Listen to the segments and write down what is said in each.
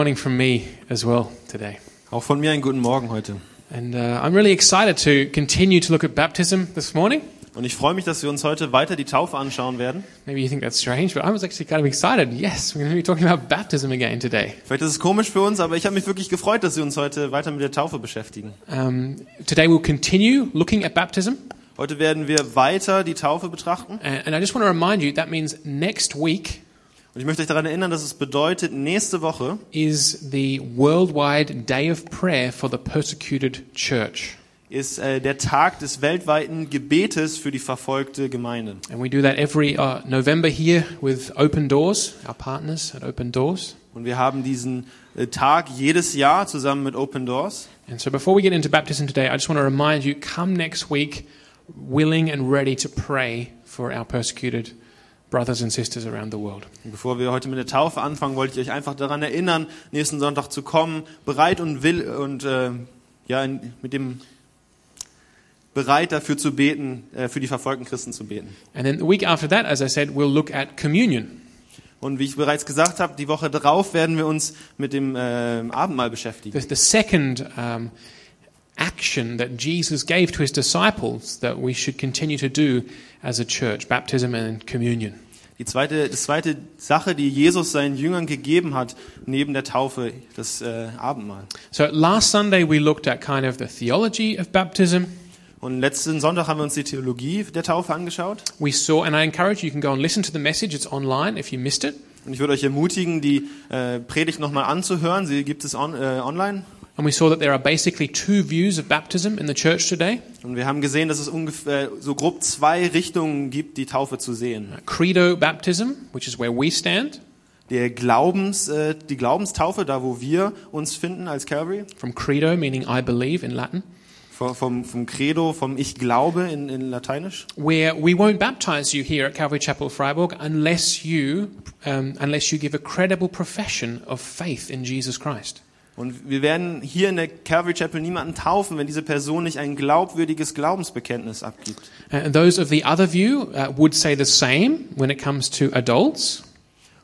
Morning from me as well today. Auch von mir einen guten Morgen heute. And uh, I'm really excited to continue to look at baptism this morning. Und ich freue mich, dass wir uns heute weiter die Taufe anschauen werden. Maybe you think that's strange, but I was actually kind of excited. Yes, we're going to be talking about baptism again today. Vielleicht ist es komisch für uns, aber ich habe mich wirklich gefreut, dass wir uns heute weiter mit der Taufe beschäftigen. Um, today we'll continue looking at baptism. Heute werden wir weiter die Taufe betrachten. And, and I just want to remind you that means next week Und ich möchte euch daran erinnern, dass es bedeutet, nächste Woche is the worldwide day of prayer for the persecuted church. ist äh, der Tag des weltweiten Gebetes für die verfolgte Gemeinde. And we do that every uh, November here with Open Doors, our partners at Open Doors. Und wir haben diesen äh, Tag jedes Jahr zusammen mit Open Doors. And so before we get into baptism today, I just want to remind you come next week willing and ready to pray for our persecuted brothers and sisters around the world. Bevor wir heute mit der Taufe anfangen, wollte ich euch einfach daran erinnern, nächsten Sonntag zu kommen, bereit und will und äh, ja in, mit dem bereit dafür zu beten, äh, für die verfolgten Christen zu beten. And then the week after that, as I said, we'll look at communion. Und wie ich bereits gesagt habe, die Woche darauf werden wir uns mit dem äh, Abendmahl beschäftigen. The, the second um, action that Jesus gave to his disciples that we should continue to do as a church baptism and communion. Die zweite, die zweite Sache, die Jesus seinen Jüngern gegeben hat, neben der Taufe, das äh, Abendmahl. So last Sunday we looked at kind of the theology of baptism. Und letzten Sonntag haben wir uns die Theologie der Taufe angeschaut. We saw, and I encourage you, you can go and listen to the message. It's online if you missed it. Und ich würde euch ermutigen, die äh, Predigt nochmal anzuhören. Sie gibt es on, äh, online. And we saw that there are basically two views of baptism in the church today Und wir haben gesehen, dass es ungefähr so grob zwei Richtungen gibt, die Taufe zu sehen. credo baptism, which is where we stand, Der Glaubens, äh, die Glaubenstaufe, da wo wir uns finden als Calvary, from credo, meaning I believe in Latin, vom, vom, Credo, vom Ich glaube in, in Lateinisch. where we won't baptize you here at Calvary Chapel Freiburg unless you, um, unless you give a credible profession of faith in Jesus Christ. Und wir werden hier in der Calvary Chapel niemanden taufen, wenn diese Person nicht ein glaubwürdiges Glaubensbekenntnis abgibt. Uh, those of the other view uh, would say the same when it comes to adults,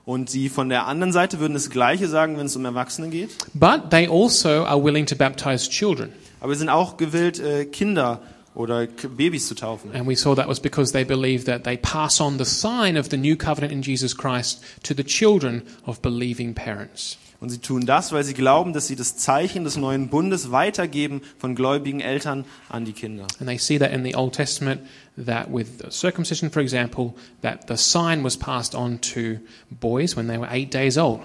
Und sie von der anderen Seite würden das Gleiche sagen, wenn es um Erwachsene geht. but they also are willing to baptize children. Aber wir sind auch gewillt, äh, Kinder oder Babys zu taufen. And we saw that was because they believe that they pass on the sign of the new covenant in Jesus Christ to the children of believing parents. Und sie tun das, weil sie glauben, dass sie das Zeichen des neuen Bundes weitergeben von gläubigen Eltern an die Kinder. And they see that in the Old Testament, that with circumcision, for example, that the sign was passed on to boys when they were eight days old.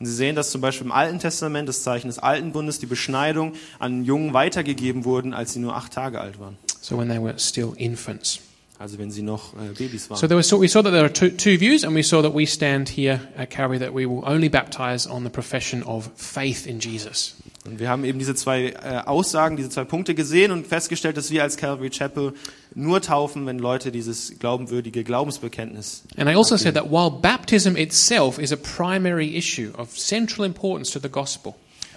Und sie sehen, dass zum Beispiel im Alten Testament das Zeichen des Alten Bundes, die Beschneidung, an Jungen weitergegeben wurden, als sie nur acht Tage alt waren. So when they were still infants. Also wenn sie noch äh, Babys waren. So there was, we saw that there are two, two views, and we saw that we stand here at Calvary that we will only baptize on the profession of faith in Jesus. Und wir haben eben diese zwei äh, Aussagen, diese zwei Punkte gesehen und festgestellt, dass wir als Calvary Chapel nur taufen, wenn Leute dieses glaubenwürdige Glaubensbekenntnis. And I also said that while baptism itself is a primary issue of central importance to the gospel,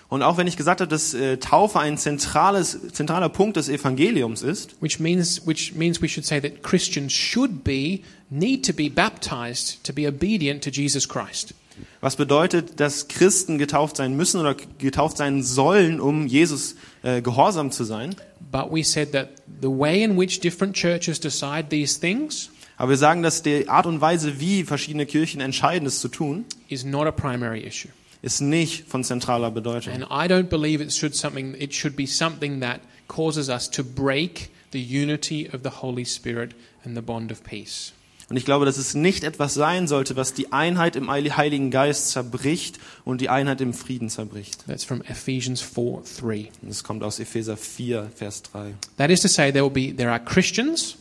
Und auch wenn ich gesagt habe, dass äh, Taufe ein zentrales, zentraler Punkt des Evangeliums ist, which means which means we should say that Christians should be need to be baptized to be obedient to Jesus Christ. was bedeutet, dass Christen getauft sein müssen oder getauft sein sollen, um Jesus äh, gehorsam zu sein. But we said that the way in which different churches decide these things Aber wir sagen, dass die Art und Weise, wie verschiedene Kirchen entscheiden, es zu tun, is not a primary issue. Ist nicht von zentraler Bedeutung. And I don't believe it should something it should be something that causes us to break the unity of the Holy Spirit and the bond of peace. Und ich glaube, dass es nicht etwas sein sollte, was die Einheit im Heiligen Geist zerbricht und die Einheit im Frieden zerbricht. That's from Ephesians 4 3. Und das kommt aus Epheser 4, Vers 3. That is to say, there will be there are Christians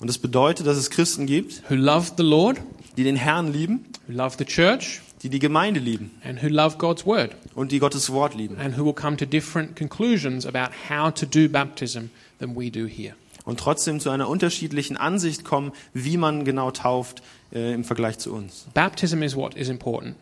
Und das bedeutet, dass es Christen gibt, who love the Lord, die den Herrn lieben, who love the church, die die Gemeinde lieben and who love God's word, und die Gottes Wort lieben. and who will come to different conclusions about how to do baptism than we do here. Und trotzdem zu einer unterschiedlichen Ansicht kommen, wie man genau tauft äh, im Vergleich zu uns. Baptism is what is important.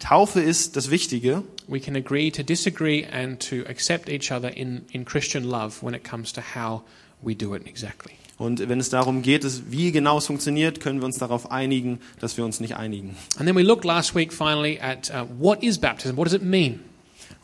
Taufe ist das Wichtige. We can agree to disagree and to accept each other in, in Christian love when it comes to how we do it exactly. Und wenn es darum geht, wie genau es funktioniert, können wir uns darauf einigen, dass wir uns nicht einigen. And then we looked last week finally at uh, what is baptism? What does it mean?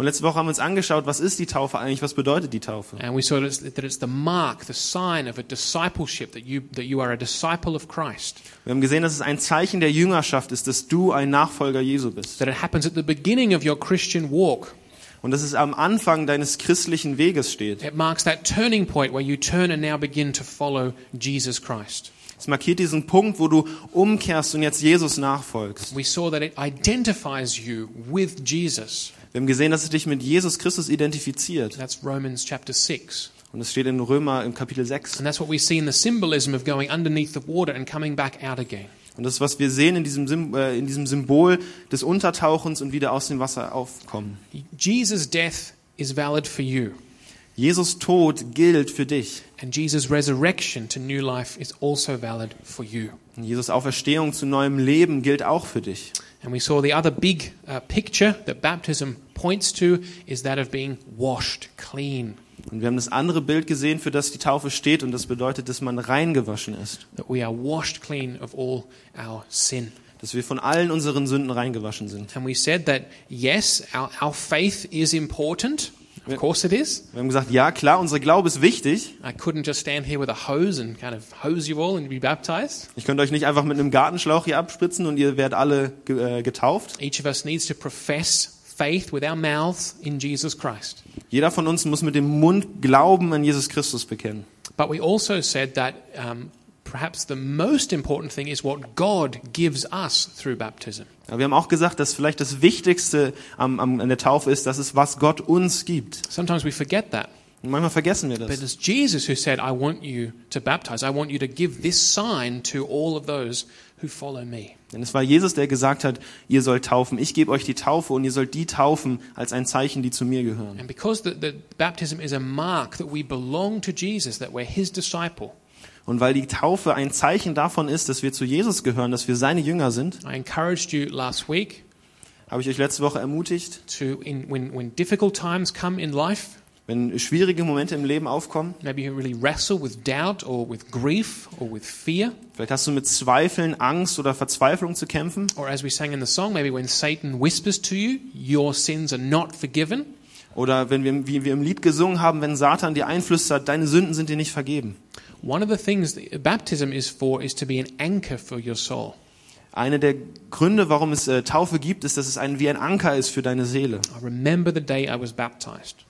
Und letzte Woche haben wir uns angeschaut, was ist die Taufe eigentlich, was bedeutet die Taufe? And we saw that it's, that it's the mark, the sign of a discipleship, that you, that you are a disciple of Christ. Wir haben gesehen, dass es ein Zeichen der Jüngerschaft ist, dass du ein Nachfolger Jesu bist. That it happens at the beginning of your Christian walk. Und dass es am Anfang deines christlichen Weges steht. It marks that turning point where you turn and now begin to follow Jesus Christ. Es markiert diesen Punkt, wo du umkehrst und jetzt Jesus nachfolgst. We saw that it identifies you with Jesus. Wir haben gesehen, dass es dich mit Jesus Christus identifiziert. That's Romans chapter 6. Und es steht in Römer im Kapitel 6. And that's what we see in the symbolism of going underneath the water and coming back out again. Und das ist, was wir sehen in diesem, äh, in diesem Symbol des Untertauchens und wieder aus dem Wasser aufkommen. Jesus' death is valid for you, Jesus Tod gilt für dich. and Jesus' resurrection to new life is also valid for you. Und Jesus Auferstehung zu neuem Leben gilt auch für dich. And we saw the other big uh, picture that baptism points to is that of being washed clean, Und wir haben das andere Bild gesehen, für das die Taufe steht, und das bedeutet, dass man reingewaschen ist. that we are washed clean of all our sin. Dass wir von allen unseren Sünden reingewaschen sind. And we said that yes, our, our faith is important. Of course it is. Wir haben gesagt, ja klar, unser Glaube ist wichtig. I couldn't just stand here with a hose and kind of hose you all and be baptized. Ich könnte euch nicht einfach mit einem Gartenschlauch hier abspritzen und ihr werdet alle äh, getauft. Each of us needs to profess faith with our mouths in Jesus Christ. Jeder von uns muss mit dem Mund Glauben an Jesus Christus bekennen. But we also said that um, perhaps the most important thing is what God gives us through baptism. Aber wir haben auch gesagt, dass vielleicht das Wichtigste am, am, an der Taufe ist, dass es was Gott uns gibt. Sometimes we forget that. Und manchmal vergessen wir But das. it's Jesus who said, I want you to baptize. I want you to give this sign to all of those who follow me. Denn es war Jesus, der gesagt hat, ihr sollt taufen. Ich gebe euch die Taufe und ihr sollt die taufen als ein Zeichen, die zu mir gehören. And because the, the baptism is a mark that we belong to Jesus, that we're his disciple, Und weil die Taufe ein Zeichen davon ist, dass wir zu Jesus gehören, dass wir seine Jünger sind, I encouraged you last week habe ich euch letzte Woche ermutigt, to, in, when, when difficult times come in life, wenn schwierige Momente im Leben aufkommen, maybe you really wrestle with doubt or with grief or with fear, vielleicht hast du mit Zweifeln, Angst oder Verzweiflung zu kämpfen, or as we sang in the song, maybe when Satan whispers to you, your sins are not forgiven, oder wenn wir, wie wir im Lied gesungen haben, wenn Satan dir einflüstert, deine Sünden sind dir nicht vergeben. one of the things baptism is for is to be an anchor for your soul. Eine der Gründe, warum es äh, Taufe gibt, ist, dass es ein, wie ein Anker ist für deine Seele. I remember the day I was baptized.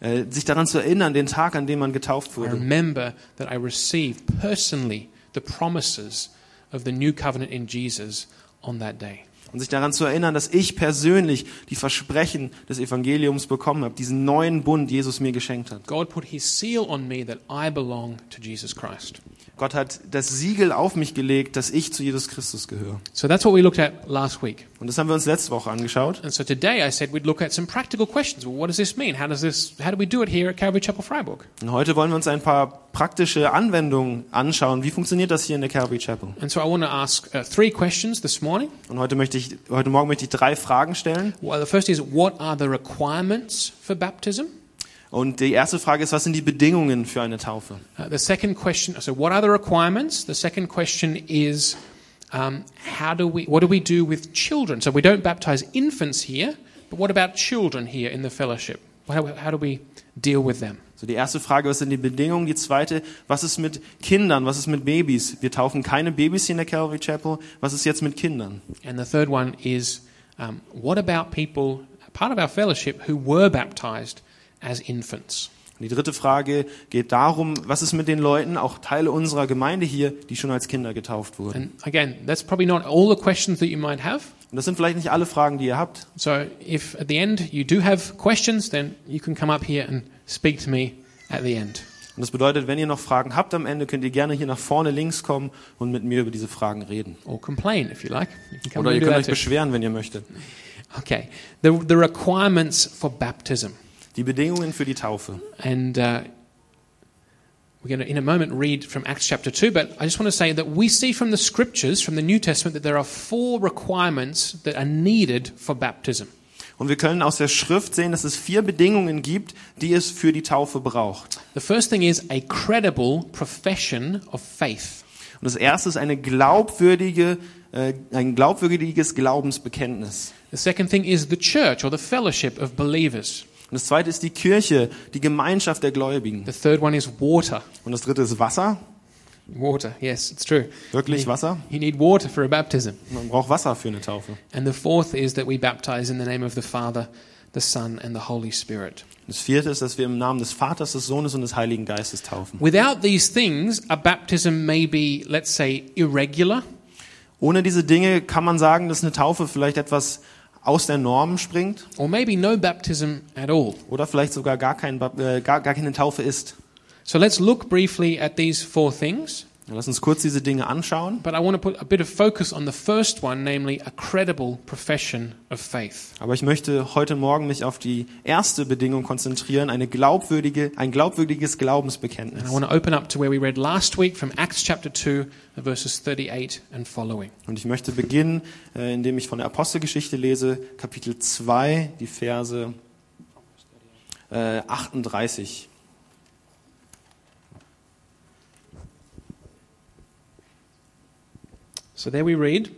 Äh, sich daran zu erinnern, den Tag, an dem man getauft I wurde. remember that I received personally the promises of the new covenant in Jesus on that day. Und sich daran zu erinnern, dass ich persönlich die Versprechen des Evangeliums bekommen habe, diesen neuen Bund Jesus mir geschenkt hat. God put his seal on me that I belong to Jesus Christ. Gott hat das Siegel auf mich gelegt, dass ich zu Jesus Christus gehöre. So that's what we looked at last week. Und das haben wir uns letzte Woche angeschaut. And so today I said we'd look at some practical questions. Well, what does this mean? How does this how do we do it here at Calvary Chapel Freiburg? Und heute wollen wir uns ein paar praktische Anwendungen anschauen. Wie funktioniert das hier in der Calvary Chapel? And so I want to ask uh, three questions this morning. Und heute möchte ich, heute Morgen möchte ich drei Fragen stellen. Well, the first is what are the requirements for baptism? Und die erste Frage ist, was sind die Bedingungen für eine Taufe? Uh, the second question, so what are the requirements? The second question is, um, how do we, what do we do with children? So we don't baptize infants here, but what about children here in the fellowship? How, how do we deal with them? So die erste Frage, was sind die Bedingungen? Die zweite, was ist mit Kindern? Was ist mit Babys? Wir taufen keine Babys hier in der Calvary Chapel. Was ist jetzt mit Kindern? And the third one is, um, what about people, part of our fellowship, who were baptized as infants? Und die dritte Frage geht darum, was ist mit den Leuten, auch Teile unserer Gemeinde hier, die schon als Kinder getauft wurden? And again, that's probably not all the questions that you might have. Und das sind vielleicht nicht alle Fragen, die ihr habt. So if at the end you do have questions, then you can come up here and speak to me at the end. Und das bedeutet, wenn ihr noch Fragen habt am Ende, könnt ihr gerne hier nach vorne links kommen und mit mir über diese Fragen reden. Or complain if you like. You Oder ihr könnt euch beschweren, wenn ihr möchtet. Okay. The, the requirements for baptism. Die Bedingungen für die Taufe. And uh, we're going to, in a moment, read from Acts chapter 2. But I just want to say that we see from the scriptures, from the New Testament, that there are four requirements that are needed for baptism. Und wir können aus der Schrift sehen, dass es vier Bedingungen gibt, die es für die Taufe braucht. The first thing is a credible profession of faith. Und das erste ist eine glaubwürdige, äh, ein glaubwürdiges Glaubensbekenntnis. The second thing is the church or the fellowship of believers. Und das zweite ist die Kirche, die Gemeinschaft der Gläubigen. The third one is water. Und das dritte ist Wasser. Water, yes, it's true. Wirklich Wasser? You need water for a baptism. Man braucht Wasser für eine Taufe. And the fourth is that we baptize in the name of the Father, the Son, and the Holy Spirit. Das vierte ist, dass wir im Namen des Vaters, des Sohnes und des Heiligen Geistes taufen. Without these things, a baptism may be, let's say, irregular. Ohne diese Dinge kann man sagen, dass eine Taufe vielleicht etwas aus der Norm springt or maybe no baptism at all. oder vielleicht sogar gar, kein, äh, gar, gar keine Taufe ist. So let's look briefly at these four things, Lass uns kurz diese Dinge anschauen. but I want to put a bit of focus on the first one, namely a credible profession of faith. Aber ich möchte heute Morgen mich auf die erste Bedingung konzentrieren, eine glaubwürdige, ein glaubwürdiges And Glaubensbekenntnis. I want to open up to where we read last week from Acts chapter 2, verses 38 and following. Und ich möchte beginnen, äh, indem ich von der Apostelgeschichte lese, Kapitel 2, die Verse äh, 38. So there we read.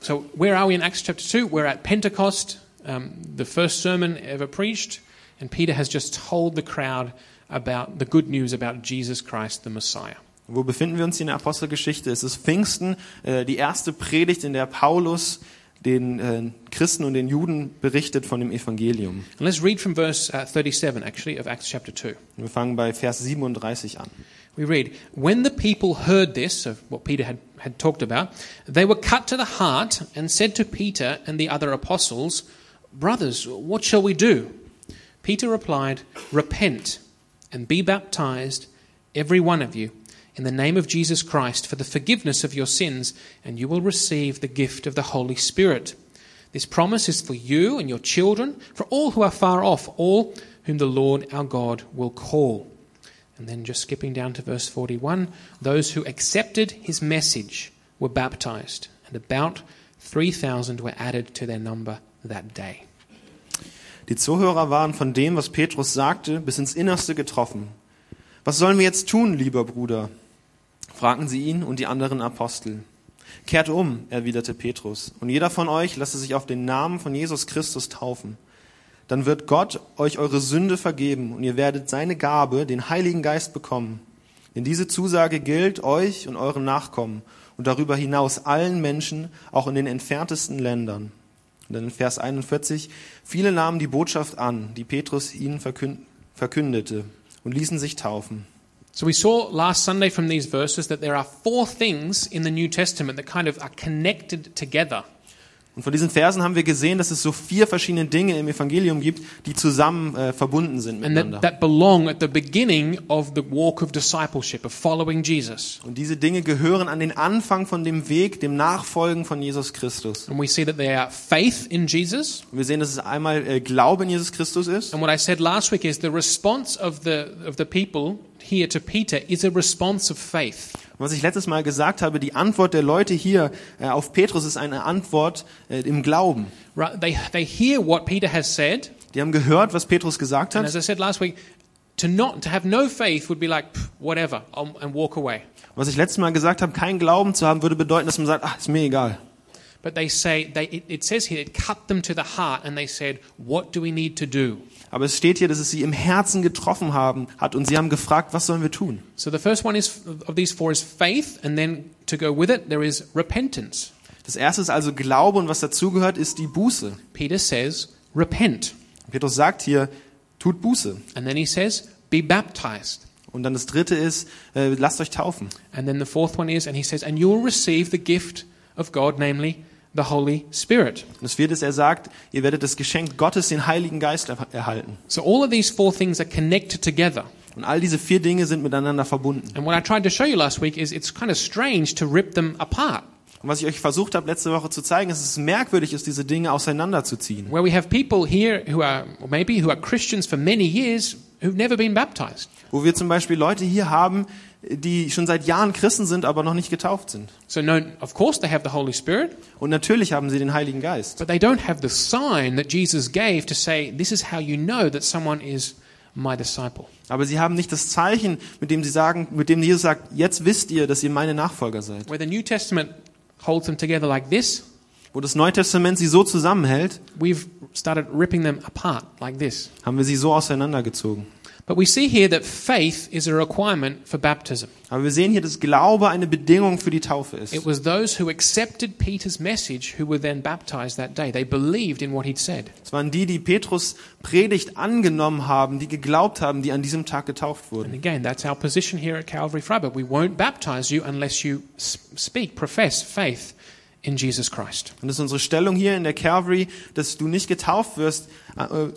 So where are we in Acts chapter 2? We're at Pentecost, um, the first sermon ever preached, and Peter has just told the crowd about the good news about Jesus Christ, the Messiah. Wo befinden wir uns in der Apostelgeschichte? Es ist Pfingsten, äh, die erste Predigt, in der Paulus den äh, Christen und den Juden berichtet von dem Evangelium. And let's read from verse uh, 37, actually, of Acts chapter 2. Wir fangen bei Vers 37 an. We read, When the people heard this, of what Peter had, had talked about, they were cut to the heart and said to Peter and the other apostles, Brothers, what shall we do? Peter replied, Repent and be baptized, every one of you, in the name of Jesus Christ for the forgiveness of your sins, and you will receive the gift of the Holy Spirit. This promise is for you and your children, for all who are far off, all whom the Lord our God will call. And then just skipping down to verse 41, those who accepted his message were baptized, and about 3,000 were added to their number that day. Die Zuhörer waren von dem, was Petrus sagte, bis ins Innerste getroffen. Was sollen wir jetzt tun, lieber Bruder? fragten sie ihn und die anderen Apostel. Kehrt um, erwiderte Petrus, und jeder von euch lasse sich auf den Namen von Jesus Christus taufen. Dann wird Gott euch eure Sünde vergeben und ihr werdet seine Gabe, den Heiligen Geist, bekommen. Denn diese Zusage gilt euch und euren Nachkommen und darüber hinaus allen Menschen, auch in den entferntesten Ländern. Und dann in Vers 41, viele nahmen die Botschaft an, die Petrus ihnen verkünd verkündete und ließen sich taufen. So we saw last Sunday from these verses that there are four things in the New Testament that kind of are connected together. Und von diesen Versen haben wir gesehen, dass es so vier verschiedene Dinge im Evangelium gibt, die zusammen äh, verbunden sind that, miteinander. that of of. Und diese Dinge gehören an den Anfang von dem Weg, dem Nachfolgen von Jesus Christus. And we see that they are faith in Jesus. Und wir sehen, dass es einmal äh, Glaube in Jesus Christus ist. And what I said last week is the response of the, of the people here to Peter is a response of faith. Was ich letztes Mal gesagt habe, die Antwort der Leute hier äh, auf Petrus ist eine Antwort äh, im Glauben. Right? They, they hear what Peter has said. Die haben gehört, was Petrus gesagt And as hat. I said last week, to not to have no faith would be like "Pff, whatever and walk away. Was ich letztes Mal gesagt habe, kein Glauben zu haben, würde bedeuten, dass man sagt, ach, ist mir egal. But they say they, it, it says here it cut them to the heart, and they said, "What do we need to do?" Aber es steht hier, dass es sie im Herzen getroffen haben hat und sie haben gefragt, was sollen wir tun? So the first one is of these four is faith, and then to go with it there is repentance. Das erste ist also Glaube und was dazugehört, ist die Buße. Peter says, "Repent," Petrus sagt hier, tut Buße. and then he says, "Be baptized." Und dann das dritte ist, äh, lasst euch taufen. And then the fourth one is, and he says, "And you will receive the gift of God, namely the Holy Spirit." Und das vierte ist, er sagt, ihr werdet das Geschenk Gottes, den Heiligen Geist er erhalten. So all of these four things are connected together. Und all diese vier Dinge sind miteinander verbunden. And what I tried to show you last week is it's kind of strange to rip them apart. Und was ich euch versucht habe, letzte Woche zu zeigen, ist, dass es merkwürdig ist, diese Dinge auseinanderzuziehen. Where we have people here who are, maybe who are Christians for many years who've never been baptized. Wo wir zum Beispiel Leute hier haben, die schon seit Jahren Christen sind, aber noch nicht getauft sind. So, no, of course, they have the Holy Spirit, Und natürlich haben sie den Heiligen Geist. but they don't have the sign that Jesus gave to say, this is how you know that someone is my disciple. Aber sie haben nicht das Zeichen, mit dem sie sagen, mit dem Jesus sagt, jetzt wisst ihr, dass ihr meine Nachfolger seid. Where the New Testament holds them together like this, wo das Neue Testament sie so zusammenhält, we've started ripping them apart like this. haben wir sie so auseinandergezogen. But we see here that faith is a requirement for baptism. Aber wir sehen hier, dass Glaube eine Bedingung für die Taufe ist. It was those who accepted Peter's message who were then baptized that day. They believed in what he'd said. Es waren die, die Petrus Predigt angenommen haben, die geglaubt haben, die an diesem Tag getauft And wurden. again, that's our position here at Calvary Freiburg. We won't baptize you unless you speak, profess faith in Jesus Christ. Und das ist unsere Stellung hier in der Calvary, dass du nicht getauft wirst, äh,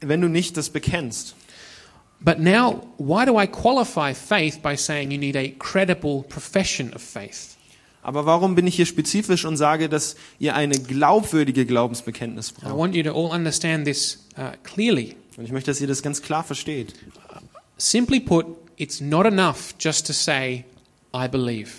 wenn du nicht das bekennst. But now, why do I qualify faith by saying you need a credible profession of faith? Aber warum bin ich hier spezifisch und sage, dass ihr eine glaubwürdige Glaubensbekenntnis I braucht? want you to all understand this uh, clearly. Und ich möchte, dass ihr das ganz klar versteht. Simply put, it's not enough just to say, I believe.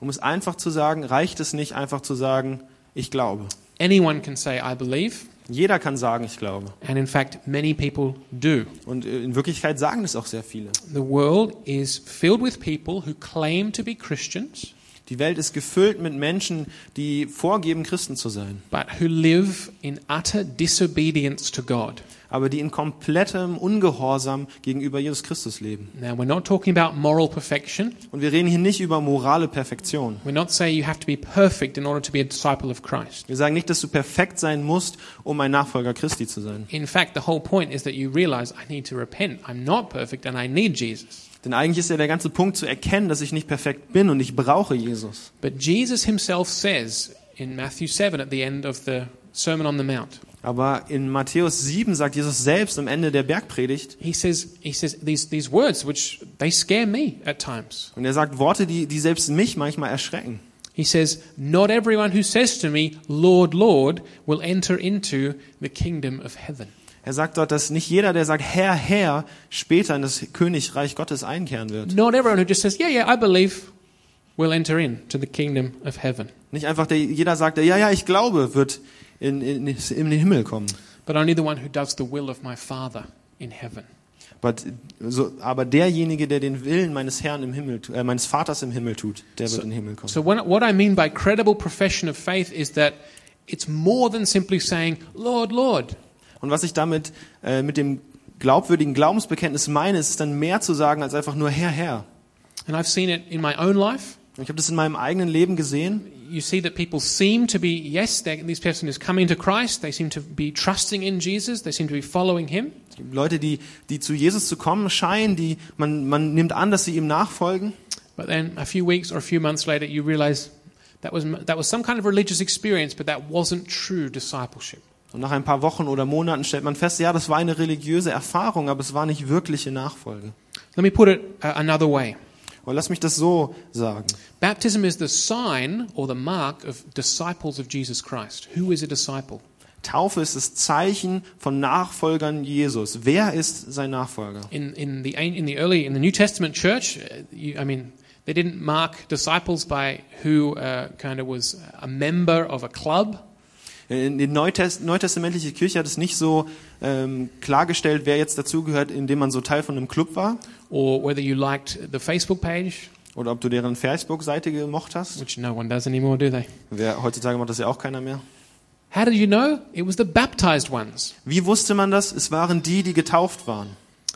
Um es einfach zu sagen, reicht es nicht einfach zu sagen, ich glaube. Anyone can say, I believe, Jeder kann sagen, ich glaube. and in fact, many people do. Und äh, in Wirklichkeit sagen es auch sehr viele. The world is filled with people who claim to be Christians, Die Welt ist gefüllt mit Menschen, die vorgeben, Christen zu sein, but who live in utter disobedience to God. aber die in komplettem Ungehorsam gegenüber Jesus Christus leben. Now, we're not talking about moral perfection. Und wir reden hier nicht über morale Perfektion. We're not saying you have to be perfect in order to be a disciple of Christ. Wir sagen nicht, dass du perfekt sein musst, um ein Nachfolger Christi zu sein. In fact, the whole point is that you realize I need to repent. I'm not perfect and I need Jesus. Denn eigentlich ist ja der ganze Punkt zu erkennen, dass ich nicht perfekt bin und ich brauche Jesus. But Jesus himself says in Matthew 7 at the end of the Sermon on the Mount, Aber in Matthäus 7 sagt Jesus selbst am Ende der Bergpredigt, he says, he says these, these words which they scare me at times. und er sagt Worte, die, die selbst mich manchmal erschrecken. He says, Not everyone who says to me, Lord, Lord, will enter into the kingdom of heaven. Er sagt dort, dass nicht jeder, der sagt Herr, Herr, später in das Königreich Gottes einkehren wird. Not everyone who just says, Yeah, yeah, I believe, will enter into the kingdom of heaven. Nicht einfach der, jeder sagt, ja, ja, ich glaube, wird in, in, in den Himmel kommen. but only the one who does the will of my Father in heaven. But, so, aber derjenige, der den Willen meines Herrn im Himmel, äh, meines Vaters im Himmel tut, der So- wird in den Himmel kommen. So, when, what I mean by credible profession of faith is that it's more than simply saying, Lord, Lord. Und was ich damit äh, mit dem glaubwürdigen Glaubensbekenntnis meine, ist dann mehr zu sagen als einfach nur Herr, Herr. And I've seen it in my own life. Ich habe das in meinem eigenen Leben gesehen. You see that people seem to be, yes, this person is coming to Christ. They seem to be trusting in Jesus. They seem to be following him. Leute, die, die zu Jesus zu kommen scheinen, die man, man nimmt an, dass sie ihm nachfolgen. But then a few weeks or a few months later, you realize that was, that was some kind of religious experience, but that wasn't true discipleship. Und nach ein paar Wochen oder Monaten stellt man fest, ja, das war eine religiöse Erfahrung, aber es war nicht wirkliche Nachfolge. Let me put it uh, another way. Und lass mich das so sagen. Baptism is the sign or the mark of disciples of Jesus Christ. Who is a disciple? Taufe ist das Zeichen von Nachfolgern Jesus. Wer ist sein Nachfolger? In, in, the, in the early, in the New Testament church, uh, I mean, they didn't mark disciples by who uh, kind of was a member of a club. In die Neutest neutestamentliche Kirche hat es nicht so ähm, klargestellt, wer jetzt dazugehört, indem man so Teil von einem Club war or whether you liked the Facebook page, oder ob du deren Facebook-Seite gemocht hast. which no one does anymore, do they? Wer, heutzutage macht das ja auch keiner mehr. How did you know? It was the baptized ones. Wie wusste man das? Es waren die, die getauft waren.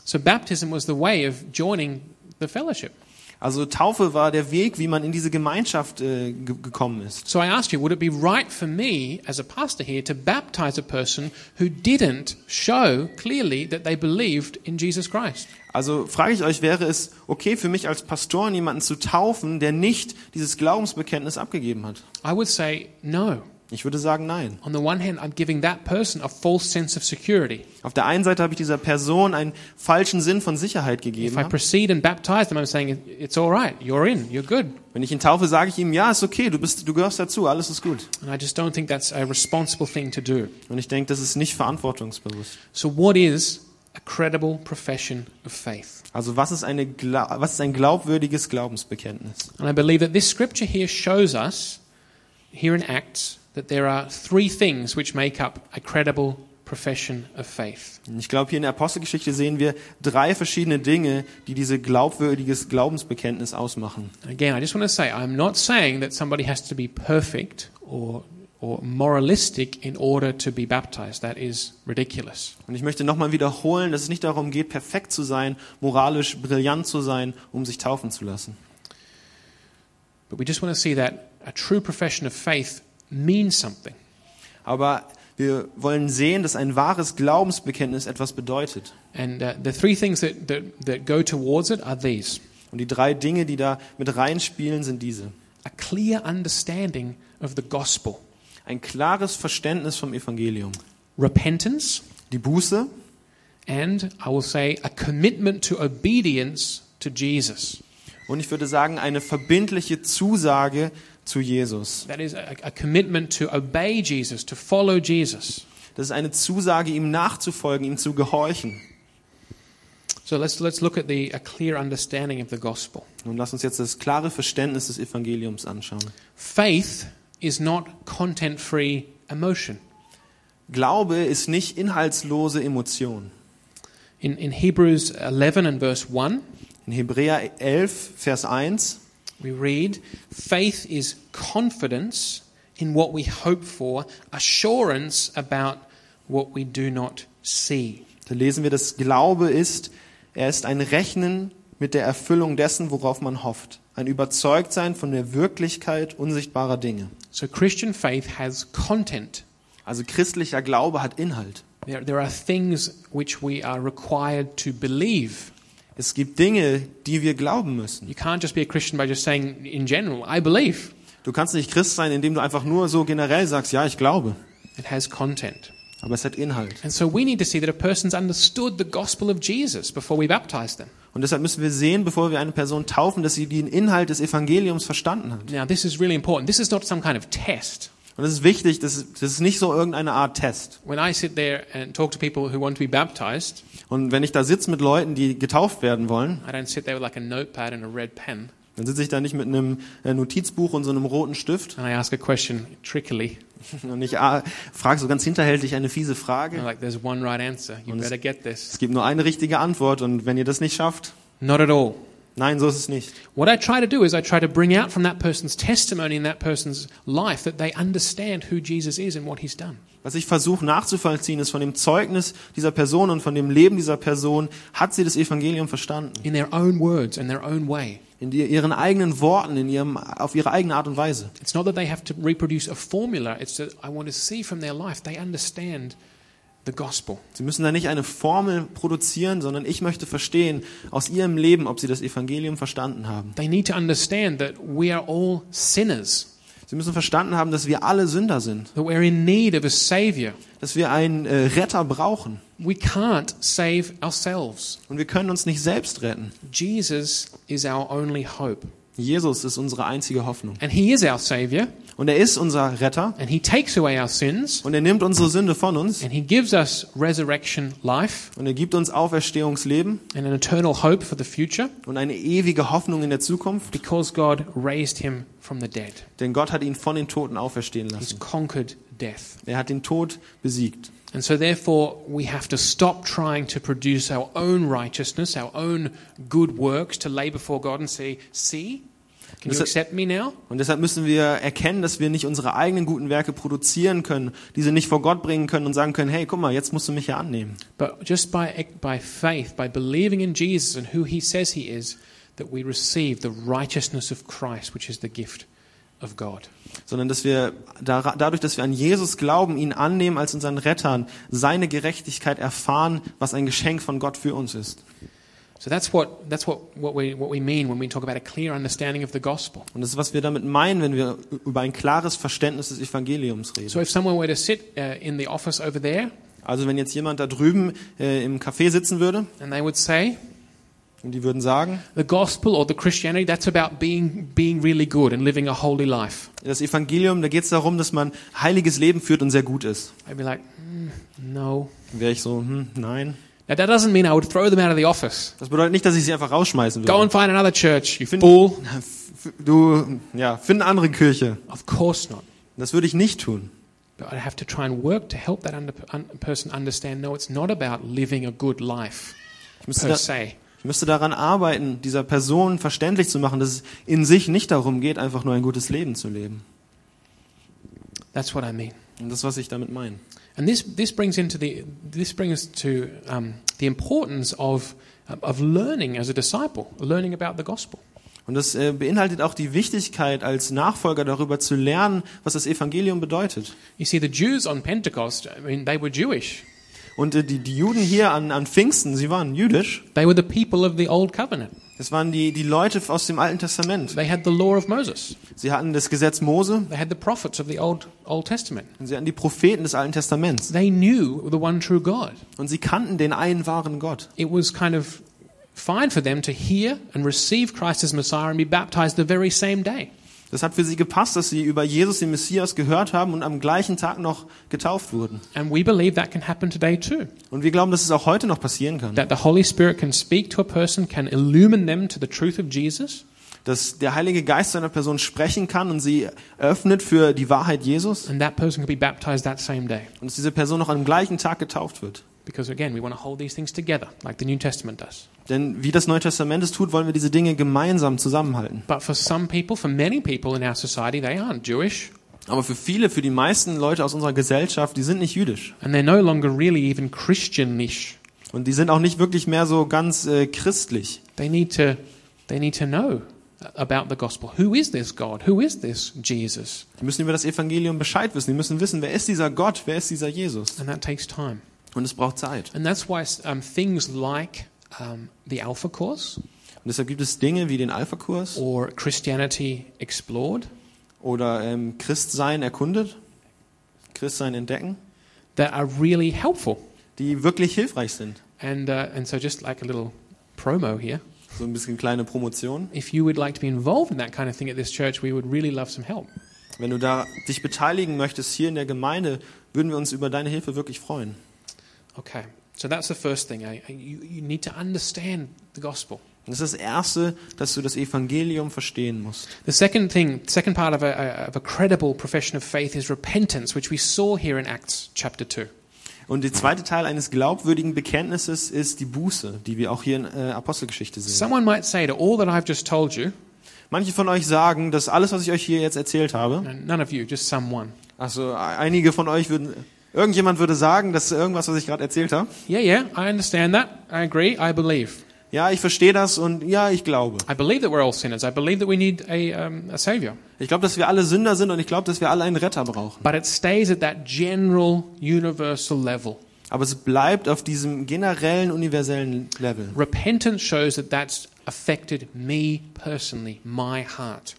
So baptism was the way of joining the fellowship. Also Taufe war der Weg, wie man in diese Gemeinschaft äh, ge gekommen ist. So I asked you, would it be right for me as a pastor here to baptize a person who didn't show clearly that they believed in Jesus Christ? Also frage ich euch, wäre es okay für mich als Pastor, jemanden zu taufen, der nicht dieses Glaubensbekenntnis abgegeben hat? I would say no. Ich würde sagen, nein. On the one hand, I'm giving that person a false sense of security. Auf der einen Seite habe ich dieser Person einen falschen Sinn von Sicherheit gegeben. I proceed and baptize them, I'm saying it's all right, you're in, you're good. Wenn ich ihn taufe, sage ich ihm, ja, ist okay, du bist, du gehörst dazu, alles ist gut. And I just don't think that's a responsible thing to do. Und ich denke, das ist nicht verantwortungsbewusst. So, what is a credible profession of faith? Also was ist, eine, was ist ein glaubwürdiges Glaubensbekenntnis? And I believe that this scripture here shows us, here in Acts, that there are three things which make up a credible profession of faith. Ich glaube, hier in der Apostelgeschichte sehen wir drei verschiedene Dinge, die diese glaubwürdiges Glaubensbekenntnis ausmachen. Again, I just want to say, I'm not saying that somebody has to be perfect or, or moralistic in order to be baptized. That is ridiculous. Und ich möchte nochmal wiederholen, dass es nicht darum geht, perfekt zu sein, moralisch brillant zu sein, um sich taufen zu lassen. But we just want to see that a true profession of faith means something. Aber wir wollen sehen, dass ein wahres Glaubensbekenntnis etwas bedeutet. And uh, the three things that, that, that go towards it are these Und die drei Dinge, die da mit reinspielen, sind diese. a clear understanding of the gospel, Ein klares Verständnis vom Evangelium. repentance, Die Buße and I will say a commitment to obedience to Jesus. und ich würde sagen, eine verbindliche Zusage zu Jesus. That is a, a commitment to obey Jesus, to follow Jesus. Das ist eine Zusage, ihm nachzufolgen, ihm zu gehorchen. So let's, let's look at the, a clear understanding of the gospel. Nun lass uns jetzt das klare Verständnis des Evangeliums anschauen. Faith is not content free emotion. Glaube ist nicht inhaltslose Emotion. In, in Hebrews 11 and verse 1, In Hebräer 11, Vers 1 we read, Faith is confidence in what we hope for, assurance about what we do not see. Da lesen wir, dass Glaube ist, er ist ein Rechnen mit der Erfüllung dessen, worauf man hofft. Ein Überzeugtsein von der Wirklichkeit unsichtbarer Dinge. So Christian faith has content. Also christlicher Glaube hat Inhalt. There, there are things which we are required to believe. Es gibt Dinge, die wir glauben müssen. You can't just be a Christian by just saying, in general, I believe. Du kannst nicht Christ sein, indem du einfach nur so generell sagst, ja, ich glaube. It has content. Aber es hat Inhalt. And so we need to see that a person's understood the gospel of Jesus before we baptize them. Und deshalb müssen wir sehen, bevor wir eine Person taufen, dass sie den Inhalt des Evangeliums verstanden hat. Now, this is really important. This is not some kind of test. Und das ist wichtig, das ist, das ist nicht so irgendeine Art Test. When I sit there and talk to people who want to be baptized, Und wenn ich da sitze mit Leuten, die getauft werden wollen, I don't sit there with like a notepad and a red pen dann sitze ich da nicht mit einem äh, Notizbuch und so einem roten Stift and I ask a question trickily. und ich ah, frage so ganz hinterhältig eine fiese Frage. like, there's one right answer. You Und es- better get this. Es gibt nur eine richtige Antwort und wenn ihr das nicht schafft, Not at all. Nein, so ist es nicht. What I try to do is I try to bring out from that person's testimony in that person's life that they understand who Jesus is and what he's done. Was ich versuche nachzuvollziehen, ist von dem Zeugnis dieser Person und von dem Leben dieser Person, hat sie das Evangelium verstanden. In their own words and their own way. In die, ihren eigenen Worten, in ihrem, auf ihre eigene Art und Weise. It's not that they have to reproduce a formula, it's that I want to see from their life they understand the gospel. Sie müssen da nicht eine Formel produzieren, sondern ich möchte verstehen aus ihrem Leben, ob sie das Evangelium verstanden haben. They need to understand that we are all sinners, Sie müssen verstanden haben, dass wir alle Sünder sind, that we're in need of a savior. dass wir einen äh, Retter brauchen We can't save ourselves. und wir können uns nicht selbst retten. Jesus is our only hope. Jesus ist unsere einzige Hoffnung. And he is our savior, und er ist unser Retter. And he takes away our sins, und er nimmt unsere Sünde von uns. And he gives us resurrection life. Und er gibt uns Auferstehungsleben. And an eternal hope for the future. Und eine ewige Hoffnung in der Zukunft, because God raised him from the dead. denn Gott hat ihn von den Toten auferstehen He's lassen. conquered death. Er hat den Tod besiegt. And so, therefore, we have to stop trying to produce our own righteousness, our own good works to lay before God and say, See, can you accept me now? Und deshalb müssen wir erkennen, dass wir nicht unsere eigenen guten Werke produzieren können, diese nicht vor Gott bringen können und sagen können, hey, guck mal, jetzt musst du mich ja annehmen. But just by, by faith, by believing in Jesus and who he says he is, that we receive the righteousness of Christ, which is the gift of God. Sondern dass wir da- dadurch, dass wir an Jesus glauben, ihn annehmen als unseren Retter, seine Gerechtigkeit erfahren, was ein Geschenk von Gott für uns ist. So that's what, that's what, what, we, what we mean when we talk about a clear understanding of the gospel. Und das ist, was wir damit meinen, wenn wir über ein klares Verständnis des Evangeliums reden. So if someone were to sit uh, in the office over there Also wenn jetzt jemand da drüben äh, im Café sitzen würde and they would say, und die würden sagen, the gospel or the Christianity, that's about being, being really good and living a holy life. das Evangelium, da geht es darum, dass man heiliges Leben führt und sehr gut ist. I'd be like, mm, no. Wäre ich so, hm, nein. Now, that doesn't mean I would throw them out of the office. Das bedeutet nicht, dass ich sie einfach rausschmeißen Go würde. and find another church, you Find- fool. Du, ja, find eine andere Kirche. Of course not. Das würde ich nicht tun. But I have to try and work to help that under, un, person understand no, it's not about living a good life Ich müsste, per se. Ich müsste daran arbeiten, dieser Person verständlich zu machen, dass es in sich nicht darum geht, einfach nur ein gutes Leben zu leben. That's what I mean. Und das, ist, was ich damit meine. And this, this brings into the this brings to um, the importance of of learning as a disciple, learning about the gospel. Und das äh, beinhaltet auch die Wichtigkeit als Nachfolger darüber zu lernen, was das Evangelium bedeutet. You see, the Jews on Pentecost, I mean, they were Jewish. Und äh, die, die Juden hier an, an Pfingsten, sie waren jüdisch. They were the people of the old covenant. Das waren die, die Leute aus dem Alten Testament. They had the law of Moses. Sie hatten das Gesetz Mose They had the prophets of the old Old Testament. und sie hatten die Propheten des Alten Testaments. They knew the one true God. Und sie kannten den einen wahren Gott. It was kind of fine for them to hear and receive Christ as Messiah and be baptized the very same day. Das hat für sie gepasst, dass sie über Jesus, den Messias, gehört haben und am gleichen Tag noch getauft wurden. And we believe that can happen today too. Und wir glauben, dass es auch heute noch passieren kann. That the Holy Spirit can speak to a person, can illumine them to the truth of Jesus, Dass der Heilige Geist zu einer Person sprechen kann und sie öffnet für die Wahrheit Jesus and that person can be baptized that same day. und dass diese Person noch am gleichen Tag getauft wird. Because again, we want to hold these things together, like the New Testament does. Denn wie das Neue Testament es tut, wollen wir diese Dinge gemeinsam zusammenhalten. But for some people, for many people in our society, they aren't Jewish, Aber für viele, für die meisten Leute aus unserer Gesellschaft, die sind nicht jüdisch. and they're no longer really even Christianish. Und die sind auch nicht wirklich mehr so ganz äh, christlich. They need to, they need to know about the gospel. Who is this God? Who is this Jesus? Die müssen über das Evangelium Bescheid wissen. Die müssen wissen, wer ist dieser Gott, wer ist dieser Jesus. And that takes time. Und es braucht Zeit. And that's why um, things like um, the Alpha Course Und deshalb gibt es Dinge wie den Alpha-Kurs or Christianity Explored oder ähm, Christsein erkundet, Christsein entdecken, that are really helpful. die wirklich hilfreich sind. And, uh, and so, just like a little promo here, So ein bisschen kleine Promotion. if you would like to be involved in that kind of thing at this church, we would really love some help. Wenn du da dich beteiligen möchtest hier in der Gemeinde, würden wir uns über deine Hilfe wirklich freuen. Okay, so that's the first thing. I, you, you need to understand the gospel. Das ist das Erste, dass du das Evangelium verstehen musst. The second thing, second part of a, of a credible profession of faith is repentance, which we saw here in Acts chapter 2. Und der zweite Teil eines glaubwürdigen Bekenntnisses ist die Buße, die wir auch hier in äh, Apostelgeschichte sehen. Someone might say to all that I've just told you, Manche von euch sagen, dass alles, was ich euch hier jetzt erzählt habe, no, none of you, just someone. also einige von euch würden, irgendjemand würde sagen, dass irgendwas, was ich gerade erzählt habe, Yeah, yeah, I understand that. I agree. I believe. ja, ich verstehe das und ja, ich glaube. I believe that we're all sinners. I believe that we need a, um, a savior. Ich glaube, dass wir alle Sünder sind und ich glaube, dass wir alle einen Retter brauchen. But it stays at that general, universal level. Aber es bleibt auf diesem generellen, universellen Level. Repentance shows that that's affected me personally, my heart.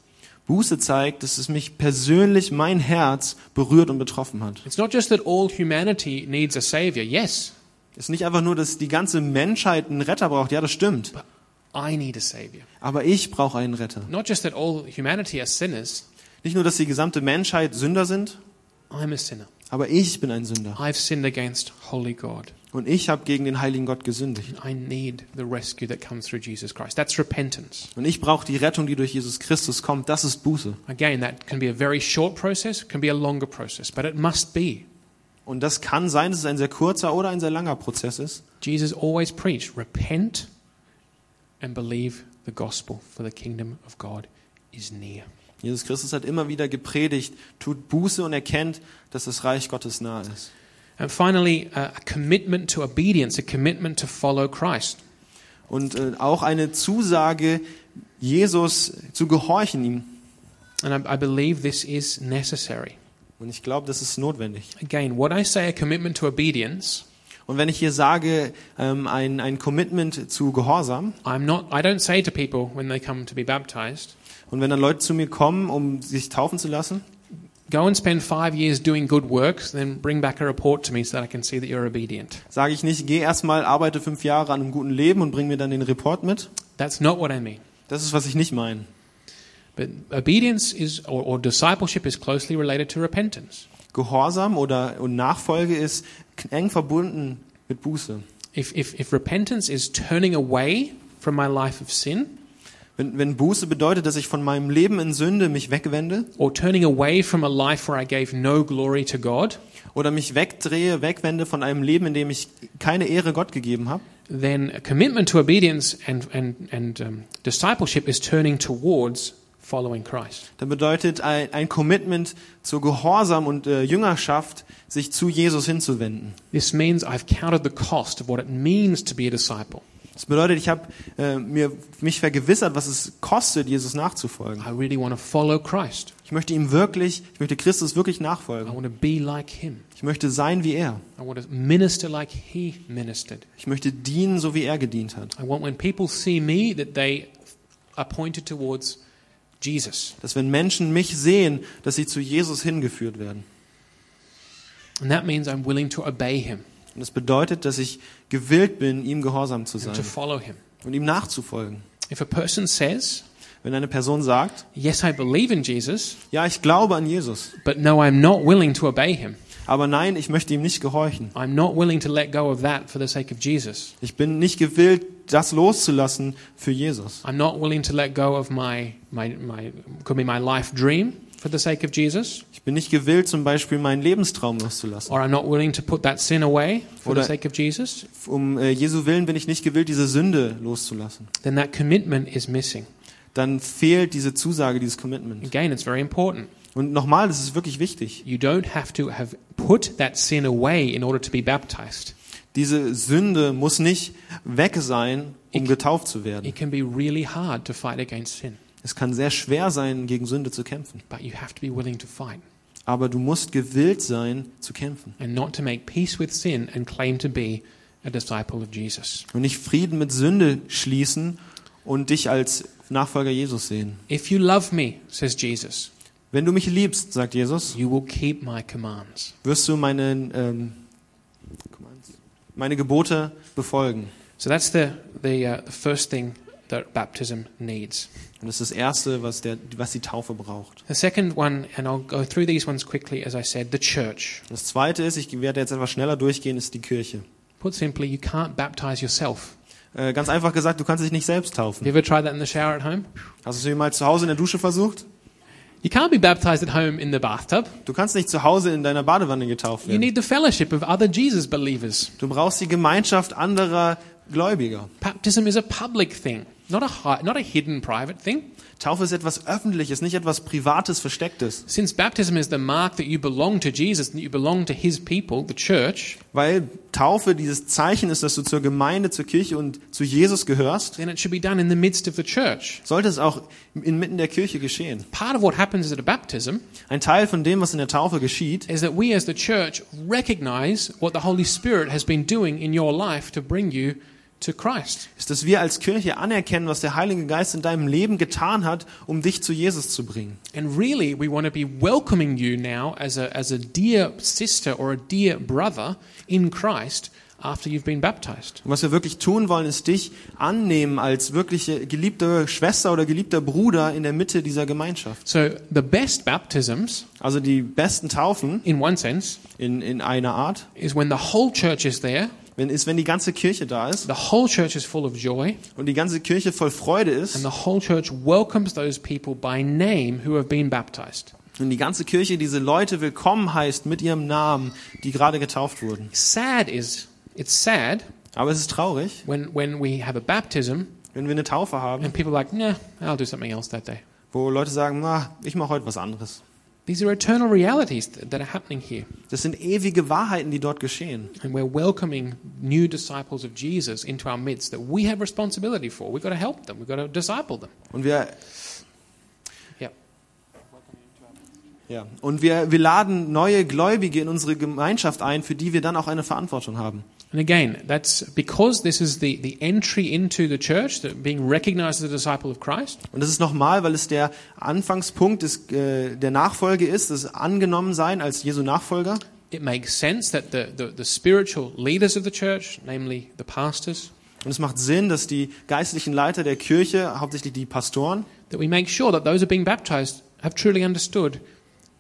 Buße zeigt, dass es mich persönlich, mein Herz berührt und betroffen hat. It's not just that all humanity needs a savior. Yes, Es ist nicht einfach nur, dass die ganze Menschheit einen Retter braucht. Ja, das stimmt. I need a savior. Aber ich brauche einen Retter. Not just that all humanity are sinners. Nicht nur, dass die gesamte Menschheit Sünder sind, I'm a sinner. Aber ich bin ein Sünder. I've sinned against holy God. Und ich habe gegen den heiligen Gott gesündigt. I need the rescue that comes through Jesus Christ. That's repentance. Und ich brauche die Rettung, die durch Jesus Christus kommt. Das ist Buße. Again, that can be a very short process, can be a longer process, but it must be. Und das kann sein, dass es ein sehr kurzer oder ein sehr langer Prozess ist. Jesus always preached, repent and believe the gospel, for the kingdom of God is near. Jesus Christus hat immer wieder gepredigt, tut Buße und erkennt, dass das Reich Gottes nahe ist. And finally, a commitment to obedience, a commitment to follow Christ. Und äh, auch eine Zusage, Jesus zu gehorchen ihm. And I, I believe this is necessary. Und ich glaube, das ist notwendig. Again, what I say a commitment to obedience, Und wenn ich hier sage, ähm, ein, ein Commitment zu Gehorsam, I'm not I don't say to people when they come to be baptized, und wenn dann Leute zu mir kommen, um sich taufen zu lassen, go and spend five years doing good works, then bring back a report to me so that I can see that you're obedient. sage ich nicht, geh erstmal, arbeite fünf Jahre an einem guten Leben und bring mir dann den Report mit. That's not what I mean. Das ist, was ich nicht meine. But obedience is or, or discipleship is closely related to repentance. Gehorsam oder und Nachfolge ist eng verbunden mit Buße. If, if, if repentance is turning away from my life of sin, Wenn, wenn Buße bedeutet, dass ich von meinem Leben in Sünde mich wegwende or turning away from a life where I gave no glory to God, oder mich wegdrehe, wegwende von einem Leben, in dem ich keine Ehre Gott gegeben habe, then a commitment to obedience and, and, and um, discipleship is turning towards following Christ. dann bedeutet ein, ein Commitment zur Gehorsam und äh, Jüngerschaft, sich zu Jesus hinzuwenden. This means I've counted the cost of what it means to be a disciple. Das bedeutet, ich habe äh, mir mich vergewissert, was es kostet, Jesus nachzufolgen. I really want to follow Christ. Ich möchte ihm wirklich, ich möchte Christus wirklich I nachfolgen. want to be like him. Ich möchte sein wie er. I want to minister like he ministered. Ich möchte dienen, so wie er gedient hat. I want when people see me that they are pointed towards Jesus. Dass wenn Menschen mich sehen, dass sie zu Jesus hingeführt werden. And that means I'm willing to obey him Und das bedeutet, dass ich gewillt bin, ihm gehorsam zu sein und ihm nachzufolgen. If a person says, Wenn eine Person sagt, Yes, I believe in Jesus, ja, ich glaube an Jesus, but no, I'm not willing to obey him. aber nein, ich möchte ihm nicht gehorchen. I'm not willing to let go of that for the sake of Jesus. Ich bin nicht gewillt, das loszulassen für Jesus. I'm not willing to let go of my, my, my could be my life dream for the sake of Jesus, Ich bin nicht gewillt, zum Beispiel meinen Lebenstraum loszulassen. or I'm not willing to put that sin away for the Oder- sake of Jesus, Um äh, Jesu Willen bin ich nicht gewillt, diese Sünde loszulassen. then that commitment is missing. Dann fehlt diese Zusage, dieses Commitment. Again, it's very important. Und nochmal, das ist wirklich wichtig. You don't have to have put that sin away in order to be baptized. Diese Sünde muss nicht weg sein, um getauft zu werden. It can be really hard to fight against sin, Es kann sehr schwer sein, gegen Sünde zu kämpfen. but you have to be willing to fight Aber du musst gewillt sein, zu kämpfen. and not to make peace with sin and claim to be a disciple of Jesus. Und nicht Frieden mit Sünde schließen und dich als Nachfolger Jesus sehen. If you love me, says Jesus, Wenn du mich liebst, sagt Jesus, you will keep my commands. wirst du meine, ähm, meine Gebote befolgen. So that's the, the, uh, the first thing that baptism needs. Und das ist das Erste, was, der, was die Taufe braucht. The second one, and I'll go through these ones quickly, as I said, the church. Das Zweite ist, ich werde jetzt etwas schneller durchgehen, ist die Kirche. Put simply, you can't baptize yourself. Äh, ganz einfach gesagt, du kannst dich nicht selbst Have taufen. you ever tried that in the shower at home? Hast du es jemals zu Hause in der Dusche versucht? You can't be baptized at home in the bathtub. Du kannst nicht zu Hause in deiner Badewanne getauft You werden. need the fellowship of other Jesus believers. Du brauchst die Gemeinschaft anderer Gläubiger. Baptism is a public thing, not a, not a hidden private thing. Taufe ist etwas Öffentliches, nicht etwas Privates, Verstecktes. Since baptism is the mark that you belong to Jesus and you belong to his people, the church, Weil Taufe dieses Zeichen ist, dass du zur Gemeinde, zur Kirche und zu Jesus gehörst, then it should be done in the midst of the church. sollte es auch inmitten der Kirche geschehen. Part of what happens at a baptism Ein Teil von dem, was in der Taufe geschieht, is that we as the church recognize what the Holy Spirit has been doing in your life to bring you. Ist, dass wir als Kirche anerkennen, was der Heilige Geist in deinem Leben getan hat, um dich zu Jesus zu bringen. And really, we want to be welcoming you now as a, as a dear sister or a dear brother in Christ after you've been baptized. Und was wir wirklich tun wollen, ist dich annehmen als wirkliche geliebte Schwester oder geliebter Bruder in der Mitte dieser Gemeinschaft. So, the best baptisms, Also die besten Taufen in one sense, in, in einer Art, is when the whole church is there, wenn, ist, wenn die ganze Kirche da ist the whole church is full of joy, und die ganze Kirche voll Freude and ist the whole church welcomes those people by name who have been baptized. und die ganze Kirche diese Leute willkommen heißt mit ihrem Namen, die gerade getauft wurden. Sad is, it's sad Aber es ist traurig, when, when we have a baptism wenn wir eine Taufe haben, and people are like, nah, I'll do something else that day. wo Leute sagen, na, ich mache heute was anderes. These are eternal realities that are happening here. Das sind ewige Wahrheiten, die dort geschehen. And we're welcoming new disciples of Jesus into our midst that we have responsibility for. We've got to help them, we've got to disciple them. Und wir, ja, und wir, wir laden neue Gläubige in unsere Gemeinschaft ein, für die wir dann auch eine Verantwortung haben. And again, that's because this is the, the entry into the church, being recognized as a disciple of Christ. Und das ist nochmal, weil es der Anfangspunkt des, äh, der Nachfolge ist, das Angenommensein als Jesu Nachfolger. It makes sense that the, the, the spiritual leaders of the church, namely the pastors, Und es macht Sinn, dass die geistlichen Leiter der Kirche, hauptsächlich die Pastoren, that we make sure that those who are being baptized have truly understood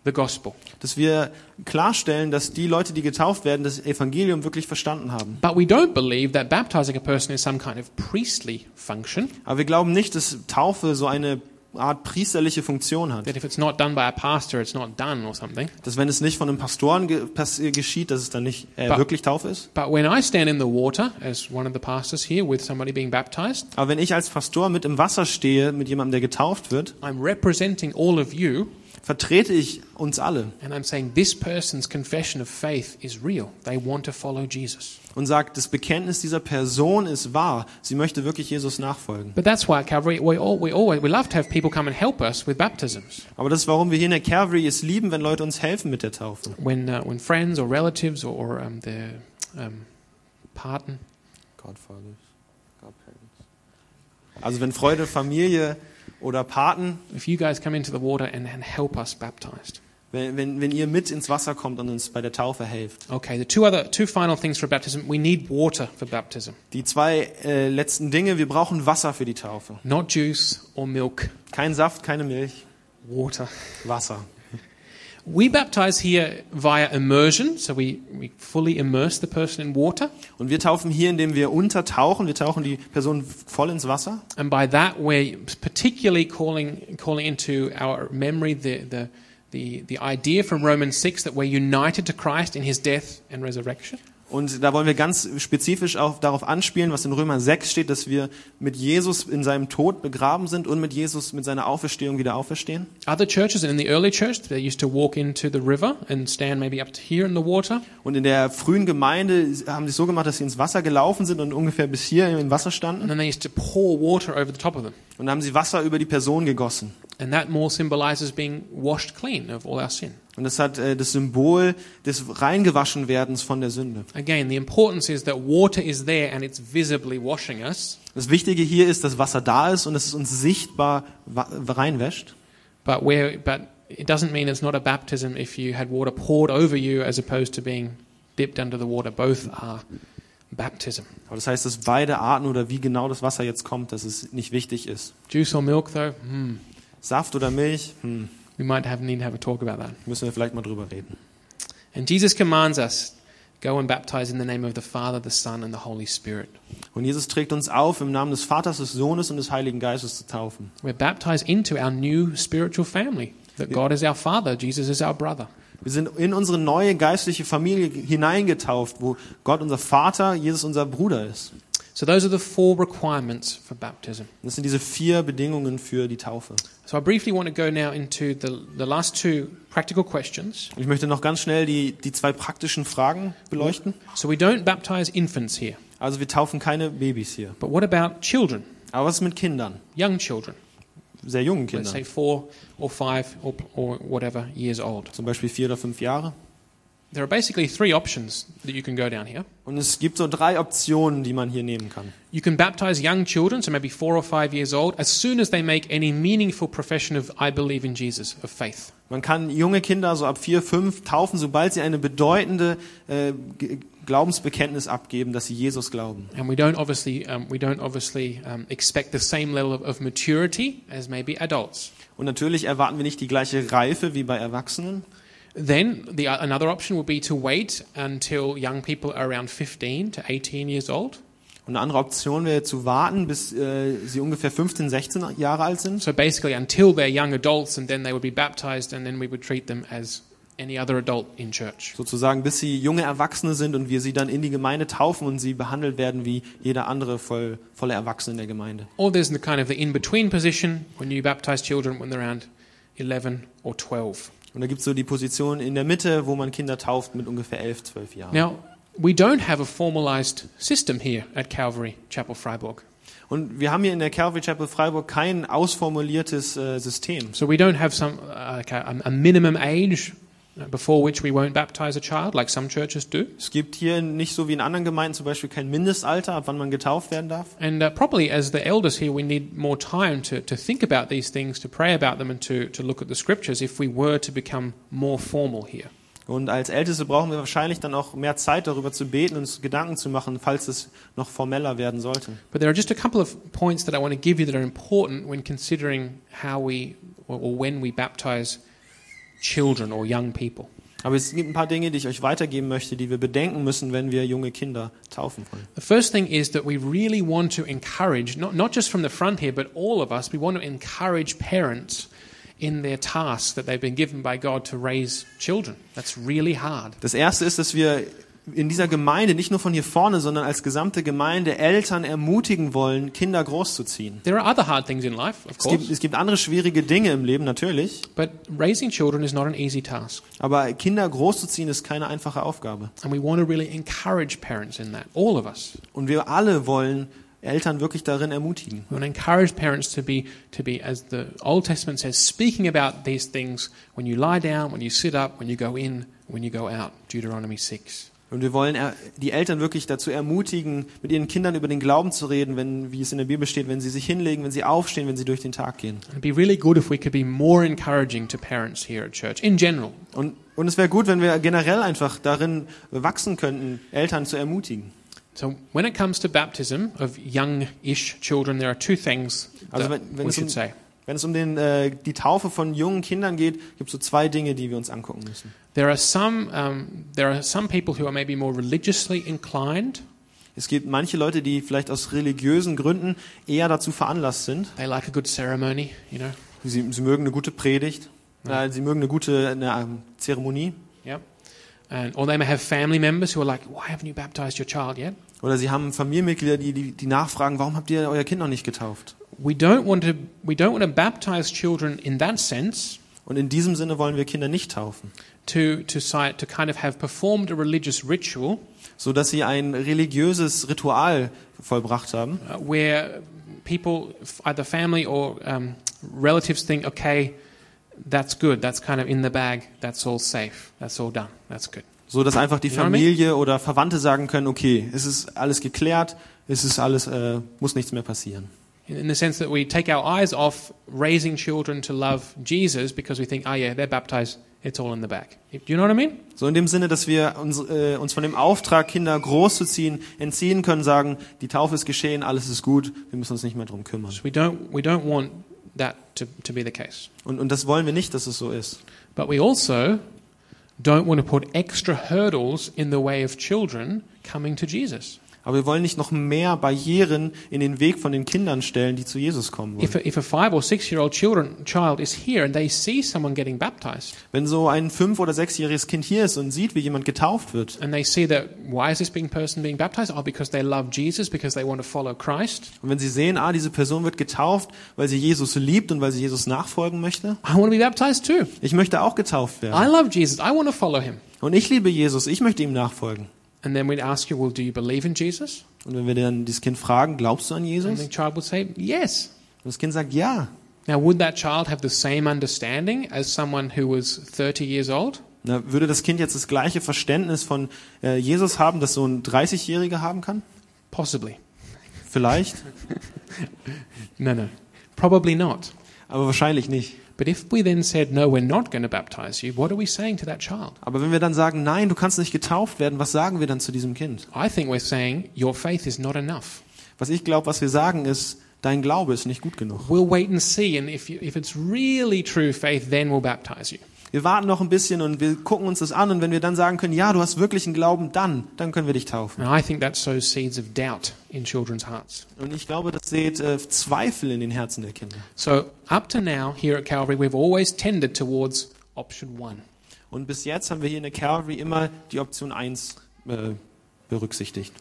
the gospel. dass wir klarstellen, dass die Leute, die getauft werden, das Evangelium wirklich verstanden haben. But we don't believe that baptizing a person is some kind of priestly function. Aber wir glauben nicht, dass Taufe so eine Art priesterliche Funktion hat. That if it's not done by a pastor, it's not done or something. Dass wenn es nicht von einem Pastoren ge geschieht, dass es dann nicht äh, Ba- wirklich Taufe ist. But when I stand in the water, as one of the pastors here, with somebody being baptized, Aber wenn ich als Pastor mit im Wasser stehe, mit jemandem, der getauft wird, I'm representing all of you, vertrete ich uns alle and I'm saying this person's confession of faith is real. They want to follow Jesus. und sagt, das Bekenntnis dieser Person ist wahr. Sie möchte wirklich Jesus nachfolgen. But that's why at Calvary we all, we always we love to have people come and help us with baptisms. Aber das ist, warum wir hier in der Calvary es lieben, wenn Leute uns helfen mit der Taufe. When uh, when friends or relatives or, or um, their um, partner Also wenn Freude, Familie oder Paten, if you guys come into the water and, and help us baptized. wenn, wenn, wenn ihr mit ins Wasser kommt und uns bei der Taufe helft. Okay, the two other two final things for baptism. We need water for baptism, Die zwei äh, letzten Dinge, wir brauchen Wasser für die Taufe. not juice or milk. Kein Saft, keine Milch, Water. Wasser. We baptize here via immersion, so we, we fully immerse the person in water, Und wir taufen hier, indem wir untertauchen. Wir tauchen die Person voll ins Wasser. and by that we're particularly calling calling into our memory the the the, the idea from Romans six that we're united to Christ in His death and resurrection. Und da wollen wir ganz spezifisch auch darauf anspielen, was in Römer 6 steht, dass wir mit Jesus in seinem Tod begraben sind und mit Jesus mit seiner Auferstehung wieder auferstehen. Other churches and in the early church, they used to walk into the river and stand maybe up to here in the water, Und in der frühen Gemeinde haben sie es so gemacht, dass sie ins Wasser gelaufen sind und ungefähr bis hier im Wasser and standen. then they used to pour water over the top of them. Und dann haben sie Wasser über die Person gegossen. And that more symbolizes being washed clean of all our sin. Und das hat äh, das Symbol des Reingewaschenwerdens von der Sünde. Again, the importance is that water is there and it's visibly washing us. Das Wichtige hier ist, dass Wasser da ist und dass es uns sichtbar reinwäscht. But where, but it doesn't mean it's not a baptism if you had water poured over you as opposed to being dipped under the water. Both are baptism. Aber das heißt, dass beide Arten oder wie genau das Wasser jetzt kommt, dass es nicht wichtig ist. Juice or milk, though, hmm, Saft oder Milch, hm, we might have need to have a talk about that. müssen wir vielleicht mal drüber reden. And Jesus commands us, go and baptize in the name of the Father, the Son, and the Holy Spirit. Und Jesus trägt uns auf, im Namen des Vaters, des Sohnes und des Heiligen Geistes zu taufen. We're baptized into our new spiritual family. That God is our Father, Jesus is our brother. Wir sind in unsere neue geistliche Familie hineingetauft, wo Gott unser Vater, Jesus unser Bruder ist. So those are the four requirements for baptism. Das sind diese vier Bedingungen für die Taufe. So I briefly want to go now into the, the last two practical questions. Ich möchte noch ganz schnell die, die zwei praktischen Fragen beleuchten. So we don't baptize infants here, Also wir taufen keine Babys hier. but what about children, Aber was ist mit Kindern? young children, Sehr jungen let's Kindern. say four or five or, or whatever years old? Zum Beispiel vier oder fünf Jahre. There are basically three options that you can go down here. Und es gibt so drei Optionen, die man hier nehmen kann. You can baptize young children, so maybe four or five years old, as soon as they make any meaningful profession of I believe in Jesus, of faith. Man kann junge Kinder so ab vier, fünf taufen, sobald sie eine bedeutende äh, Glaubensbekenntnis abgeben, dass sie Jesus glauben. And we don't obviously, um, we don't obviously um, expect the same level of, of maturity as maybe adults. Und natürlich erwarten wir nicht die gleiche Reife wie bei Erwachsenen. Then the, another option would be to wait until young people are around 15 to 18 years old. Und eine andere Option wäre zu warten, bis äh, sie ungefähr 15, 16 Jahre alt sind. So basically, until they're young adults, and then they would be baptized, and then we would treat them as any other adult in church. Sozusagen, bis sie junge Erwachsene sind und wir sie dann in die Gemeinde taufen und sie behandelt werden wie jeder andere voll, volle Erwachsene in der Gemeinde. Or there's the kind of the in-between position when you baptize children when they're around 11 or 12. Und da gibt es so die Position in der Mitte, wo man Kinder tauft mit ungefähr 11, 12 Jahren. Now, we don't have a formalized system here at Calvary Chapel Freiburg. Und wir haben hier in der Calvary Chapel Freiburg kein ausformuliertes äh, System. So we don't have some uh, a minimum age before which we won't baptize a child, like some churches do. Es gibt hier nicht so wie in anderen Gemeinden zum Beispiel kein Mindestalter, ab wann man getauft werden darf. And uh, probably as the elders here, we need more time to, to think about these things, to pray about them, and to, to look at the scriptures if we were to become more formal here. Und als Älteste brauchen wir wahrscheinlich dann auch mehr Zeit darüber zu beten und uns Gedanken zu machen, falls es noch formeller werden sollte. But there are just a couple of points that I want to give you that are important when considering how we or, when we baptize children or young people. Aber es gibt ein paar Dinge, die ich euch weitergeben möchte, die wir bedenken müssen, wenn wir junge Kinder taufen wollen. The first thing is that we really want to encourage, not, not just from the front here, but all of us, we want to encourage parents in their task that they've been given by God to raise children. That's really hard. Das erste ist, dass wir in dieser Gemeinde, nicht nur von hier vorne, sondern als gesamte Gemeinde Eltern ermutigen wollen, Kinder großzuziehen. There are other hard things in life, of Es gibt, course, es gibt andere schwierige Dinge im Leben, natürlich. but raising children is not an easy task. Aber Kinder großzuziehen ist keine einfache Aufgabe. And we want to really encourage parents in that, all of us. Und wir alle wollen Eltern wirklich darin ermutigen. We want to encourage parents to be, to be, as the Old Testament says, speaking about these things when you lie down, when you sit up, when you go in, when you go out. Deuteronomy 6. Und wir wollen die Eltern wirklich dazu ermutigen, mit ihren Kindern über den Glauben zu reden, wenn, wie es in der Bibel steht, wenn sie sich hinlegen, wenn sie aufstehen, wenn sie durch den Tag gehen. Really church. Und, und es wäre gut, wenn wir generell einfach darin wachsen könnten, Eltern zu ermutigen. So, when it comes to baptism of young-ish children, there are two things Also wenn, wenn, we es should um, say. wenn es um den, äh, die Taufe von jungen Kindern geht, gibt es so zwei Dinge, die wir uns angucken müssen. There are some um, there are some people who are maybe more religiously inclined. Es gibt manche Leute, die vielleicht aus religiösen Gründen eher dazu veranlasst sind. They like a good ceremony, you know. Sie, sie mögen eine gute Predigt, äh, sie mögen eine gute eine, ähm, Zeremonie Yep. And, or they may have family members who are like, "Why haven't you baptized your child yet?" oder sie haben Familienmitglieder, die, die, die nachfragen, warum habt ihr euer Kind noch nicht getauft? We don't want to we don't want to baptize children in that sense Und in diesem Sinne wollen wir Kinder nicht taufen, to to to kind of have performed a religious ritual so dass sie ein religiöses Ritual vollbracht haben, uh, where people, either family or um, relatives, think, okay, that's good, that's kind of in the bag, that's all safe, that's all done, that's good. so dass einfach die? Familie oder Verwandte sagen können, okay, es ist alles geklärt, es ist alles, äh, muss nichts mehr passieren. In, the sense that we take our eyes off raising children to love Jesus because we think, oh yeah, they're baptized, it's all in the bag. Do you know what I mean? So in dem Sinne, dass wir uns, äh, uns von dem Auftrag, Kinder großzuziehen, entziehen können, sagen, die Taufe ist geschehen, alles ist gut, wir müssen uns nicht mehr drum kümmern. So we don't, we don't want that to, to be the case. Und, und das wollen wir nicht, dass es so ist. But we also don't want to put extra hurdles in the way of children coming to Jesus. Aber wir wollen nicht noch mehr Barrieren in den Weg von den Kindern stellen, die zu Jesus kommen wollen. If a, if a five or six year old children, child is here and they see someone getting baptized Wenn so ein fünf- oder sechsjähriges Kind hier ist und sieht, wie jemand getauft wird, and they see that why is this being person being baptized? Oh, because they love Jesus, because they want to follow Christ. und wenn sie sehen, ah, diese Person wird getauft, weil sie Jesus liebt und weil sie Jesus nachfolgen möchte, I want to be baptized too. ich möchte auch getauft I werden. love Jesus. I want to follow him. Und ich liebe Jesus, ich möchte ihm nachfolgen. And then we'd ask you, well, do you believe in Jesus? Und wenn wir dann dieses Kind fragen, glaubst du an And Jesus? the Und child would say, yes. das Kind sagt, ja. Now, would that child have the same understanding as someone who was 30 years old? Na, würde das Kind jetzt das gleiche Verständnis von äh, Jesus haben, das so ein 30-Jähriger haben kann? Possibly. Vielleicht, No, no. Probably not. aber wahrscheinlich nicht. But if we then said, no, we're not going to baptize you, what are we saying to that child? Aber wenn wir dann sagen, nein, du kannst nicht getauft werden, was sagen wir dann zu diesem Kind? I think we're saying your faith is not enough. Was ich glaube, was wir sagen ist, dein Glaube ist nicht gut genug. We'll wait and see, and if, you, if it's really true faith, then we'll baptize you. Wir warten noch ein bisschen und wir gucken uns das an und wenn wir dann sagen können, ja, du hast wirklich einen Glauben, dann, dann können wir dich taufen. And I think that sows seeds of doubt in children's hearts. Und ich glaube, das sät äh, Zweifel in den Herzen der Kinder. So, up to now, here at Calvary, we've always tended towards option one. Und bis jetzt haben wir hier in der Calvary immer die Option 1 äh, berücksichtigt.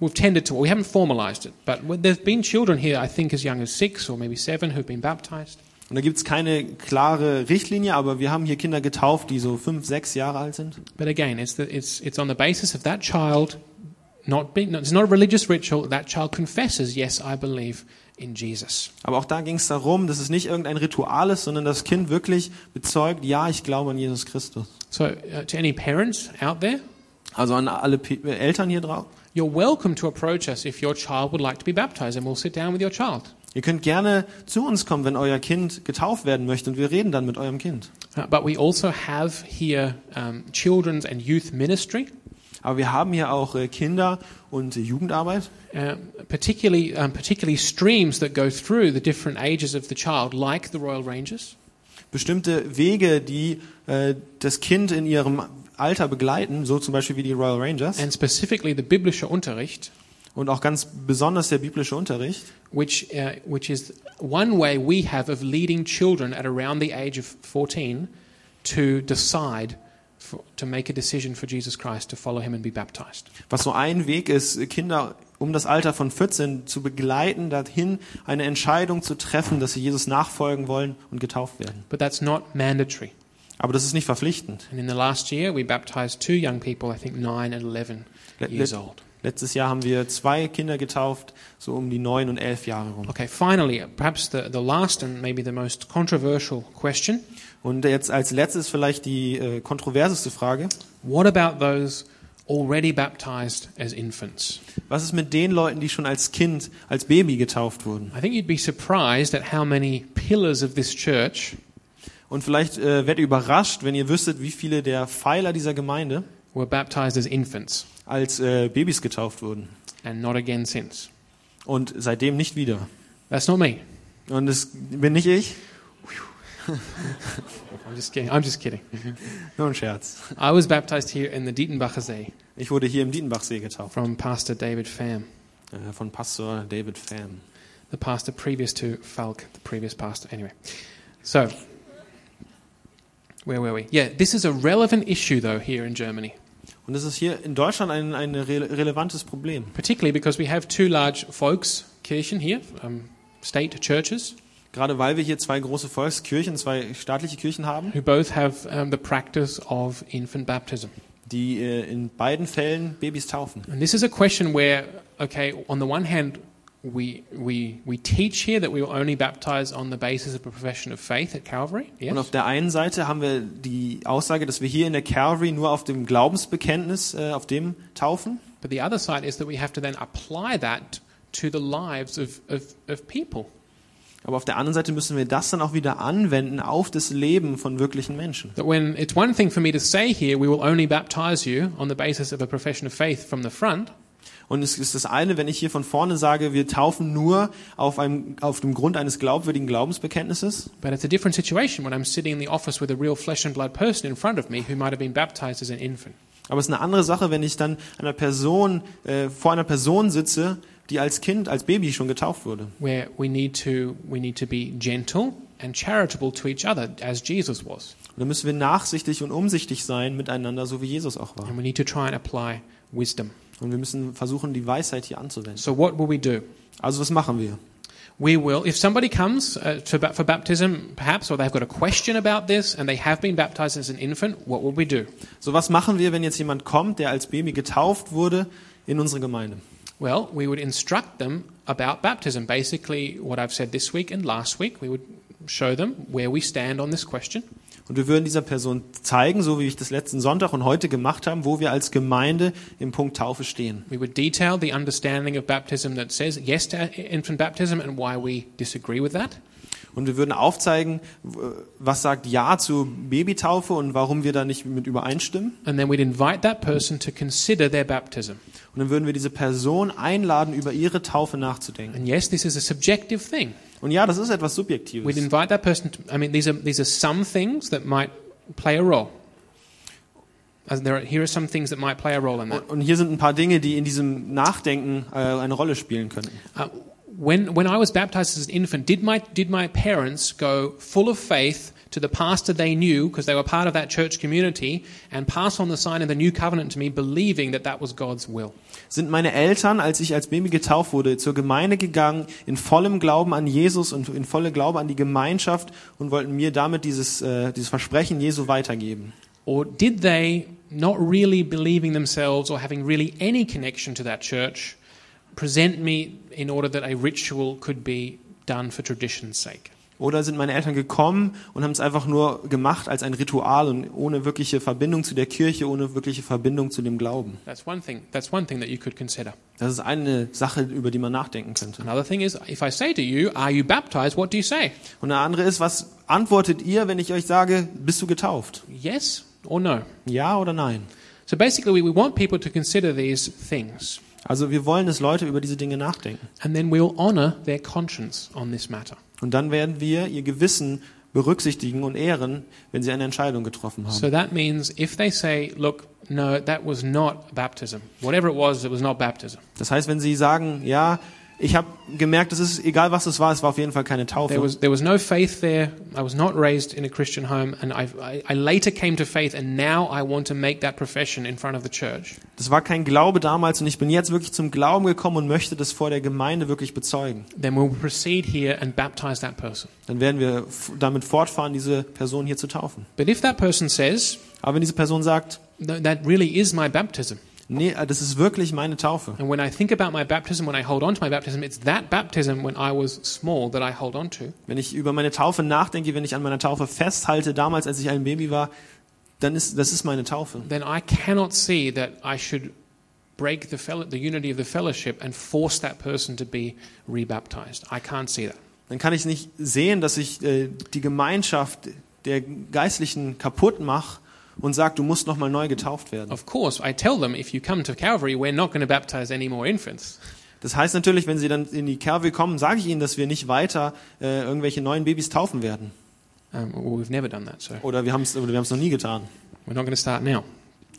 We've tended to, we haven't formalized it, but there's been children here, I think as young as six or maybe seven, who've been baptized. Und da gibt es keine klare Richtlinie, aber wir haben hier Kinder getauft, die so fünf, sechs Jahre alt sind. But again, it's, the, it's, it's on the basis of that child not being, it's not a religious ritual, that child confesses, yes, I believe in Jesus. Aber auch da ging es darum, dass es nicht irgendein Ritual ist, sondern das Kind wirklich bezeugt, ja, ich glaube an Jesus Christus. So, uh, to any parents out there, Also an alle P äh, Eltern hier drauf. you're welcome to approach us if your child would like to be baptized, and we'll sit down with your child. Ihr könnt gerne zu uns kommen, wenn euer Kind getauft werden möchte und wir reden dann mit eurem Kind. Uh, but we also have here um, children's and youth ministry, Aber wir haben hier auch äh, Kinder- und Jugendarbeit. uh, particularly, um, particularly streams that go through the different ages of the child, like the Royal Rangers. Bestimmte Wege, die äh, das Kind in ihrem Alter begleiten, so zum Beispiel wie die Royal Rangers and specifically the biblische Unterricht, und auch ganz besonders der biblische Unterricht, which, uh, which is one way we have of leading children at around the age of 14 to decide for, to make a decision for Jesus Christ to follow him and be baptized. was so ein Weg ist, Kinder um das Alter von 14 zu begleiten, dahin eine Entscheidung zu treffen, dass sie Jesus nachfolgen wollen und getauft werden. But that's not mandatory. Aber das ist nicht verpflichtend. And in the last year, we baptized two young people, I think nine and 11 Let- years old. Letztes Jahr haben wir zwei Kinder getauft, so um die neun und elf Jahre rum. Okay, finally, perhaps the, the last and maybe the most controversial question Und jetzt als letztes vielleicht die äh, kontroverseste Frage. what about those already baptized as infants? Was ist mit den Leuten, die schon als Kind, als Baby getauft wurden? I think you'd be surprised at how many pillars of this church Und vielleicht äh, werdet ihr überrascht, wenn ihr wüsstet, wie viele der Pfeiler dieser Gemeinde were baptized as infants als äh, Babys getauft wurden. and not again since. Und seitdem nicht wieder. That's not me. Und das bin nicht ich. I'm just kidding. I'm just kidding. Nur ein Scherz. I was baptized here in the Dietenbacher See Ich wurde hier im Dietenbachsee getauft. from Pastor David Pham, Äh, von Pastor David Pham. the pastor previous to Falk, the previous pastor. Anyway, so where were we? Yeah, this is a relevant issue though here in Germany, Und das ist hier in Deutschland ein, ein rele relevantes Problem. particularly because we have two large Volkskirchen here, um, state churches, Gerade weil wir hier zwei große Volkskirchen, zwei staatliche Kirchen haben, who both have um, the practice of infant baptism. die äh, in beiden Fällen Babys taufen. And this is a question where, okay, on the one hand, we, we, we teach here that we will only baptize on the basis of a profession of faith at Calvary. Yes. Und auf der einen Seite haben wir die Aussage, dass wir hier in der Calvary nur auf dem Glaubensbekenntnis, äh, auf dem taufen. But the other side is that we have to then apply that to the lives of, of, of people. Aber auf der anderen Seite müssen wir das dann auch wieder anwenden auf das Leben von wirklichen Menschen. That when it's one thing for me to say here, we will only baptize you on the basis of a profession of faith from the front. Und es ist das eine, wenn ich hier von vorne sage, wir taufen nur auf, einem, auf dem Grund eines glaubwürdigen Glaubensbekenntnisses. But it's a different situation when I'm sitting in the office with a real flesh and blood person in front of me who might have been baptized as an infant. Aber es ist eine andere Sache, wenn ich dann einer Person, äh, vor einer Person sitze, die als Kind, als Baby schon getauft wurde. where we need to we need to be gentle and charitable to each other as Jesus was Und da müssen wir nachsichtig und umsichtig sein miteinander, so wie Jesus auch war. and we need to try and apply wisdom Und wir müssen versuchen, die Weisheit hier anzuwenden. so what will we do Also was machen wir? we will if somebody comes uh, to, for baptism perhaps or they've got a question about this and they have been baptized as an infant what will we do So was machen wir, wenn jetzt jemand kommt, der als Baby getauft wurde in unsere Gemeinde? well we would instruct them about baptism basically what i've said this week and last week we would show them where we stand on this question Und wir würden dieser Person zeigen, so wie ich das letzten Sonntag und heute gemacht haben, wo wir als Gemeinde im Punkt Taufe stehen. We would detail the understanding of baptism that says yes to infant baptism and why we disagree with that. Und wir würden aufzeigen, was sagt Ja zu Babytaufe und warum wir da nicht mit übereinstimmen. And then we'd invite that person to consider their baptism. Und dann würden wir diese Person einladen, über ihre Taufe nachzudenken. And yes, this is a subjective thing. Und ja, das ist etwas We'd Subjektives. invite that person to, I mean, these are, these are some things that might play a role. As there are, here are some things that might play a role in that. Und und hier sind ein paar Dinge, die in diesem Nachdenken äh, eine Rolle spielen könnten. Uh, when, when I was baptized as an infant, did my, did my parents go full of faith to the pastor they knew, because they were part of that church community, and pass on the sign of the new covenant to me, believing that that was God's will? Sind meine Eltern, als ich als Baby getauft wurde, zur Gemeinde gegangen, in vollem Glauben an Jesus und in vollem Glauben an die Gemeinschaft und wollten mir damit dieses, äh, dieses Versprechen Jesu weitergeben? Or did they, not really believing themselves or having really any connection to that church, present me in order that a ritual could be done for tradition's sake? Oder sind meine Eltern gekommen und haben es einfach nur gemacht als ein Ritual und ohne wirkliche Verbindung zu der Kirche, ohne wirkliche Verbindung zu dem Glauben? That's one thing. That's one thing that you could consider. Das ist eine Sache, über die man nachdenken könnte. Another thing is, if I say to you, "Are you baptized?" What do you say? Und eine andere ist, was antwortet ihr, wenn ich euch sage, bist du getauft? Yes or no? Ja oder nein? So basically, we, we want people to consider these things, Also wir wollen, dass Leute über diese Dinge nachdenken. and then we'll honor their conscience on this matter. Und dann werden wir ihr Gewissen berücksichtigen und ehren, wenn sie eine Entscheidung getroffen haben. So that means if they say, look, no, that was not baptism, whatever it was, it was not baptism. Das heißt, wenn sie sagen, ja, ich habe gemerkt, es ist egal, was es war, es war auf jeden Fall keine There Taufe. was, there was no faith there. I was not raised in a Christian home, and I, I, later came to faith, and now I want to make that profession in front of the church. Das war kein Glaube damals und ich bin jetzt wirklich zum Glauben gekommen und möchte das vor der Gemeinde wirklich bezeugen. Then we'll proceed here and baptize that person. Dann werden wir damit fortfahren, diese Person hier zu taufen. But if that person says, Aber wenn diese Person sagt, "No, that really is my baptism, nee, äh, das ist wirklich meine Taufe. and when I think about my baptism, when I hold on to my baptism, it's that baptism when I was small that I hold on to, Wenn ich über meine Taufe nachdenke, wenn ich an meiner Taufe festhalte, damals, als ich ein Baby war, dann ist das ist meine Taufe. then I cannot see that I should break the, the unity of the fellowship and force that person to be rebaptized. I can't see that. Dann kann ich nicht sehen, dass ich äh, die Gemeinschaft der Geistlichen kaputt mache und sage, du musst nochmal neu getauft werden. Of course, I tell them if you come to Calvary, we're not going to baptize any more infants. Das heißt natürlich, wenn sie dann in die Kerwe kommen, sage ich ihnen, dass wir nicht weiter äh, irgendwelche neuen Babys taufen werden. Um, well, we've never done that, so Oder wir haben es oder wir haben es noch nie getan. we're not going to start now.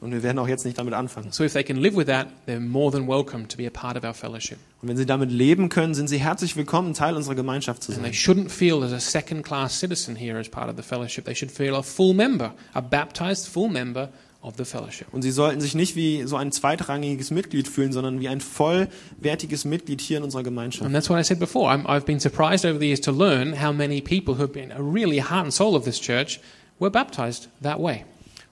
Und wir werden auch jetzt nicht damit anfangen. So if they can live with that, they're more than welcome to be a part of our fellowship. Und wenn sie damit leben können, sind sie herzlich willkommen, Teil unserer Gemeinschaft zu And they sein. shouldn't feel as a second class citizen here as part of the fellowship. They should feel a full member, a baptized full member of the fellowship. Und sie sollten sich nicht wie so ein zweitrangiges Mitglied fühlen, sondern wie ein vollwertiges Mitglied hier in unserer Gemeinschaft. And that's what I said before. I'm, I've been surprised over the years to learn how many people who have been a really heart and soul of this church were baptized that way.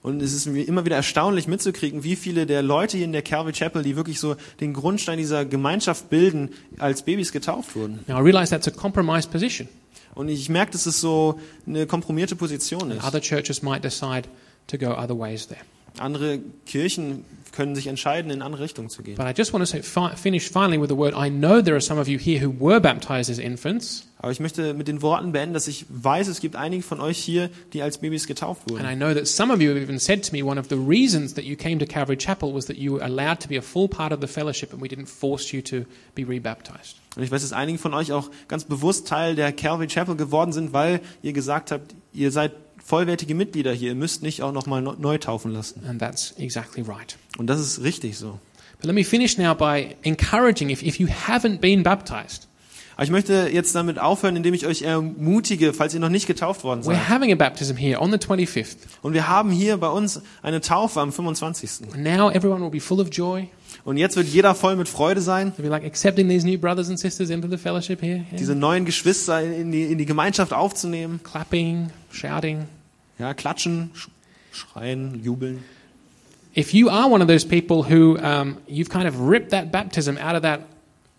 Und es ist mir immer wieder erstaunlich mitzukriegen, wie viele der Leute hier in der Calvary Chapel, die wirklich so den Grundstein dieser Gemeinschaft bilden, als Babys getauft wurden. Now, I realize that's a compromised position. Und ich merke, dass es so eine kompromierte Position ist. Other churches might decide to go other ways there. Andere Kirchen können sich entscheiden, in andere Richtungen zu gehen. But I just want to say, fi- finish finally with the word I know there are some of you here who were baptized as infants, Aber ich möchte mit den Worten beenden, dass ich weiß, es gibt einige von euch hier, die als Babys getauft and wurden. I know that some of you have even said to me one of the reasons that you came to Calvary Chapel was that you were allowed to be a full part of the fellowship and we didn't force you to be rebaptized. Und ich weiß, dass einige von euch auch ganz bewusst Teil der Calvary Chapel geworden sind, weil ihr gesagt habt, ihr seid vollwertige Mitglieder hier, ihr müsst nicht auch nochmal neu taufen lassen. And that's exactly right. Und das ist richtig so. But let me finish now by encouraging if, if you haven't been baptized, Aber ich möchte jetzt damit aufhören, indem ich euch ermutige, falls ihr noch nicht getauft worden we're seid. having a baptism here on the 25th. Und wir haben hier bei uns eine Taufe am 25. And now everyone will be full of joy. Und jetzt wird jeder voll mit Freude sein, like diese neuen Geschwister in die, in die Gemeinschaft aufzunehmen. Clapping, shouting. Ja, klatschen, sch- schreien, jubeln. If you are one of those people who um, you've kind of ripped that baptism out of that,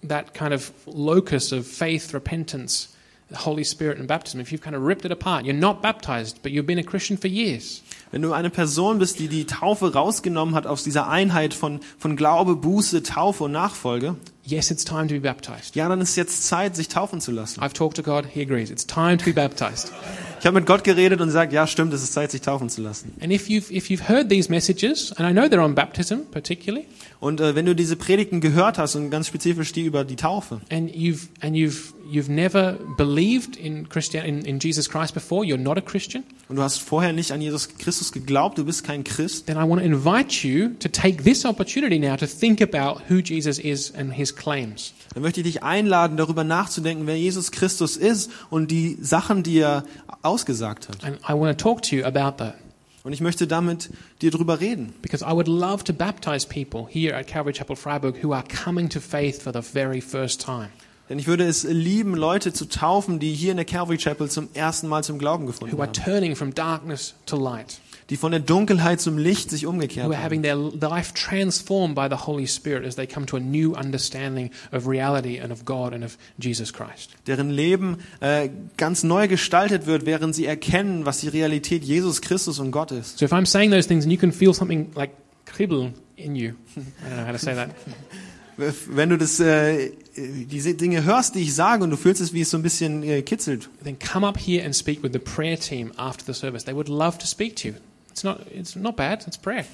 that kind of locus of faith, repentance, the Holy Spirit, and baptism, if you've kind of ripped it apart, you're not baptized, but you've been a Christian for years. Wenn du eine Person bist, die die Taufe rausgenommen hat aus dieser Einheit von, von Glaube, Buße, Taufe und Nachfolge, Yes, it's time to be baptized. ja, dann ist jetzt Zeit, sich taufen zu lassen. I've talked to God, He agrees. It's time to be baptized. Ich habe mit Gott geredet und gesagt, ja, stimmt, es ist Zeit, sich taufen zu lassen. And if you've, if you've heard these messages, and I know they're on baptism particularly, Und äh, wenn du diese Predigten gehört hast und ganz spezifisch die über die Taufe, and you've, and you've, you've never believed in, Christian, in, in Jesus Christ before, you're not a Christian, und du hast vorher nicht an Jesus Christus geglaubt, du bist kein Christ, then I want to invite you to take this opportunity now to think about who Jesus is and his claims. dann möchte ich dich einladen, darüber nachzudenken, wer Jesus Christus ist und die Sachen, die er ausgesagt hat. And I want to talk to you about that Und ich möchte damit dir drüber reden. because I would love to baptize people here at Calvary Chapel Freiburg who are coming to faith for the very first time. Denn ich würde es lieben, Leute zu taufen, die hier in der Calvary Chapel zum ersten Mal zum Glauben gefunden Who are haben. turning from darkness to light, Die von der Dunkelheit zum Licht sich umgekehrt who are haben. having their life transformed by the Holy Spirit as they come to a new understanding of reality and of God and of Jesus Christ. Deren Leben äh, ganz neu gestaltet wird, während sie erkennen, was die Realität Jesus Christus und Gott ist. So if I'm saying those things and you can feel something like kribbel in you, I don't know how to say that. Wenn du das, äh, diese Dinge hörst, die ich sage, und du fühlst es, wie es so ein bisschen äh, kitzelt, then come up here and speak with the prayer team after the service. They would love to speak to you. It's not, it's not bad, it's prayer.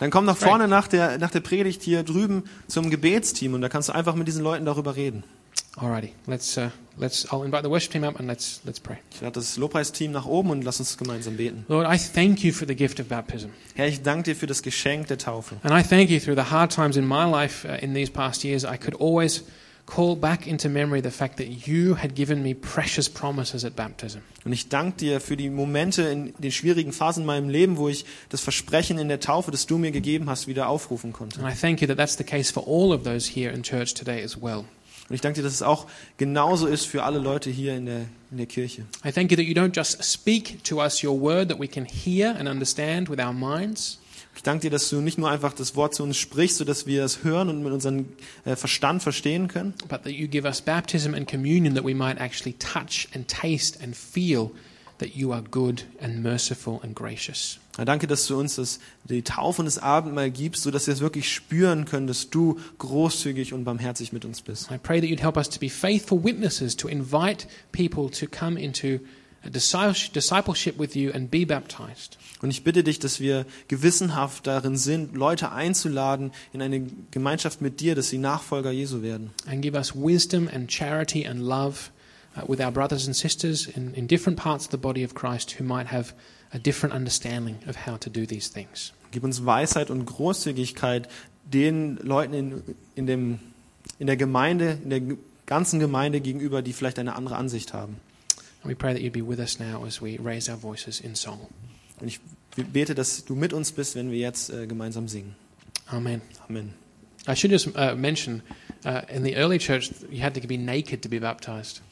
dann komm nach vorne nach der, nach der Predigt hier drüben zum Gebetsteam und da kannst du einfach mit diesen Leuten darüber reden. Alrighty, let's uh, let's. I'll invite the worship team up and let's let's pray. Ich lade das Lobpreisteam nach oben und lass uns gemeinsam beten. Lord, I thank you for the gift of baptism, Herr, ich danke dir für das Geschenk der Taufe. and I thank you through the hard times in my life uh, in these past years. I could always call back into memory the fact that you had given me precious promises at baptism. Und ich danke dir für die Momente in den schwierigen Phasen in meinem Leben, wo ich das Versprechen in der Taufe, das du mir gegeben hast, wieder aufrufen konnte. And I thank you that that's the case for all of those here in church today as well. Und ich danke dir, dass es auch genauso ist für alle Leute hier in der, in der Kirche. I thank you that you don't just speak to us your word that we can hear and understand with our minds, Ich danke dir, dass du nicht nur einfach das Wort zu uns sprichst, sodass wir es hören und mit unserem äh, Verstand verstehen können, but that you give us baptism and communion that we might actually touch and taste and feel that you are good and merciful and gracious. Danke, dass du uns das, die Taufe und das Abendmahl gibst, sodass wir es wirklich spüren können, dass du großzügig und barmherzig mit uns bist. I pray that you'd help us to be faithful witnesses, to invite people to come into discipleship with you and be baptized. Und ich bitte dich, dass wir gewissenhaft darin sind, Leute einzuladen in eine Gemeinschaft mit dir, dass sie Nachfolger Jesu werden. And give us wisdom and charity and love uh, with our brothers and sisters in, in different parts of the body of Christ who might have a different understanding of how to do these things. Gib uns Weisheit und Großzügigkeit den Leuten in, in, dem, in der Gemeinde, in der ganzen Gemeinde gegenüber, die vielleicht eine andere Ansicht haben. And we pray that you'd be with us now as we raise our voices in song. Und ich bete, dass du mit uns bist, wenn wir jetzt äh, gemeinsam singen. Amen. Amen. I should just uh, mention uh, in the early church, you had to be naked to be baptized.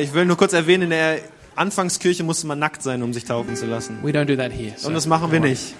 Ich will nur kurz erwähnen, in der Anfangskirche musste man nackt sein, um sich taufen zu lassen. We don't do that here. so Und das machen wir nicht.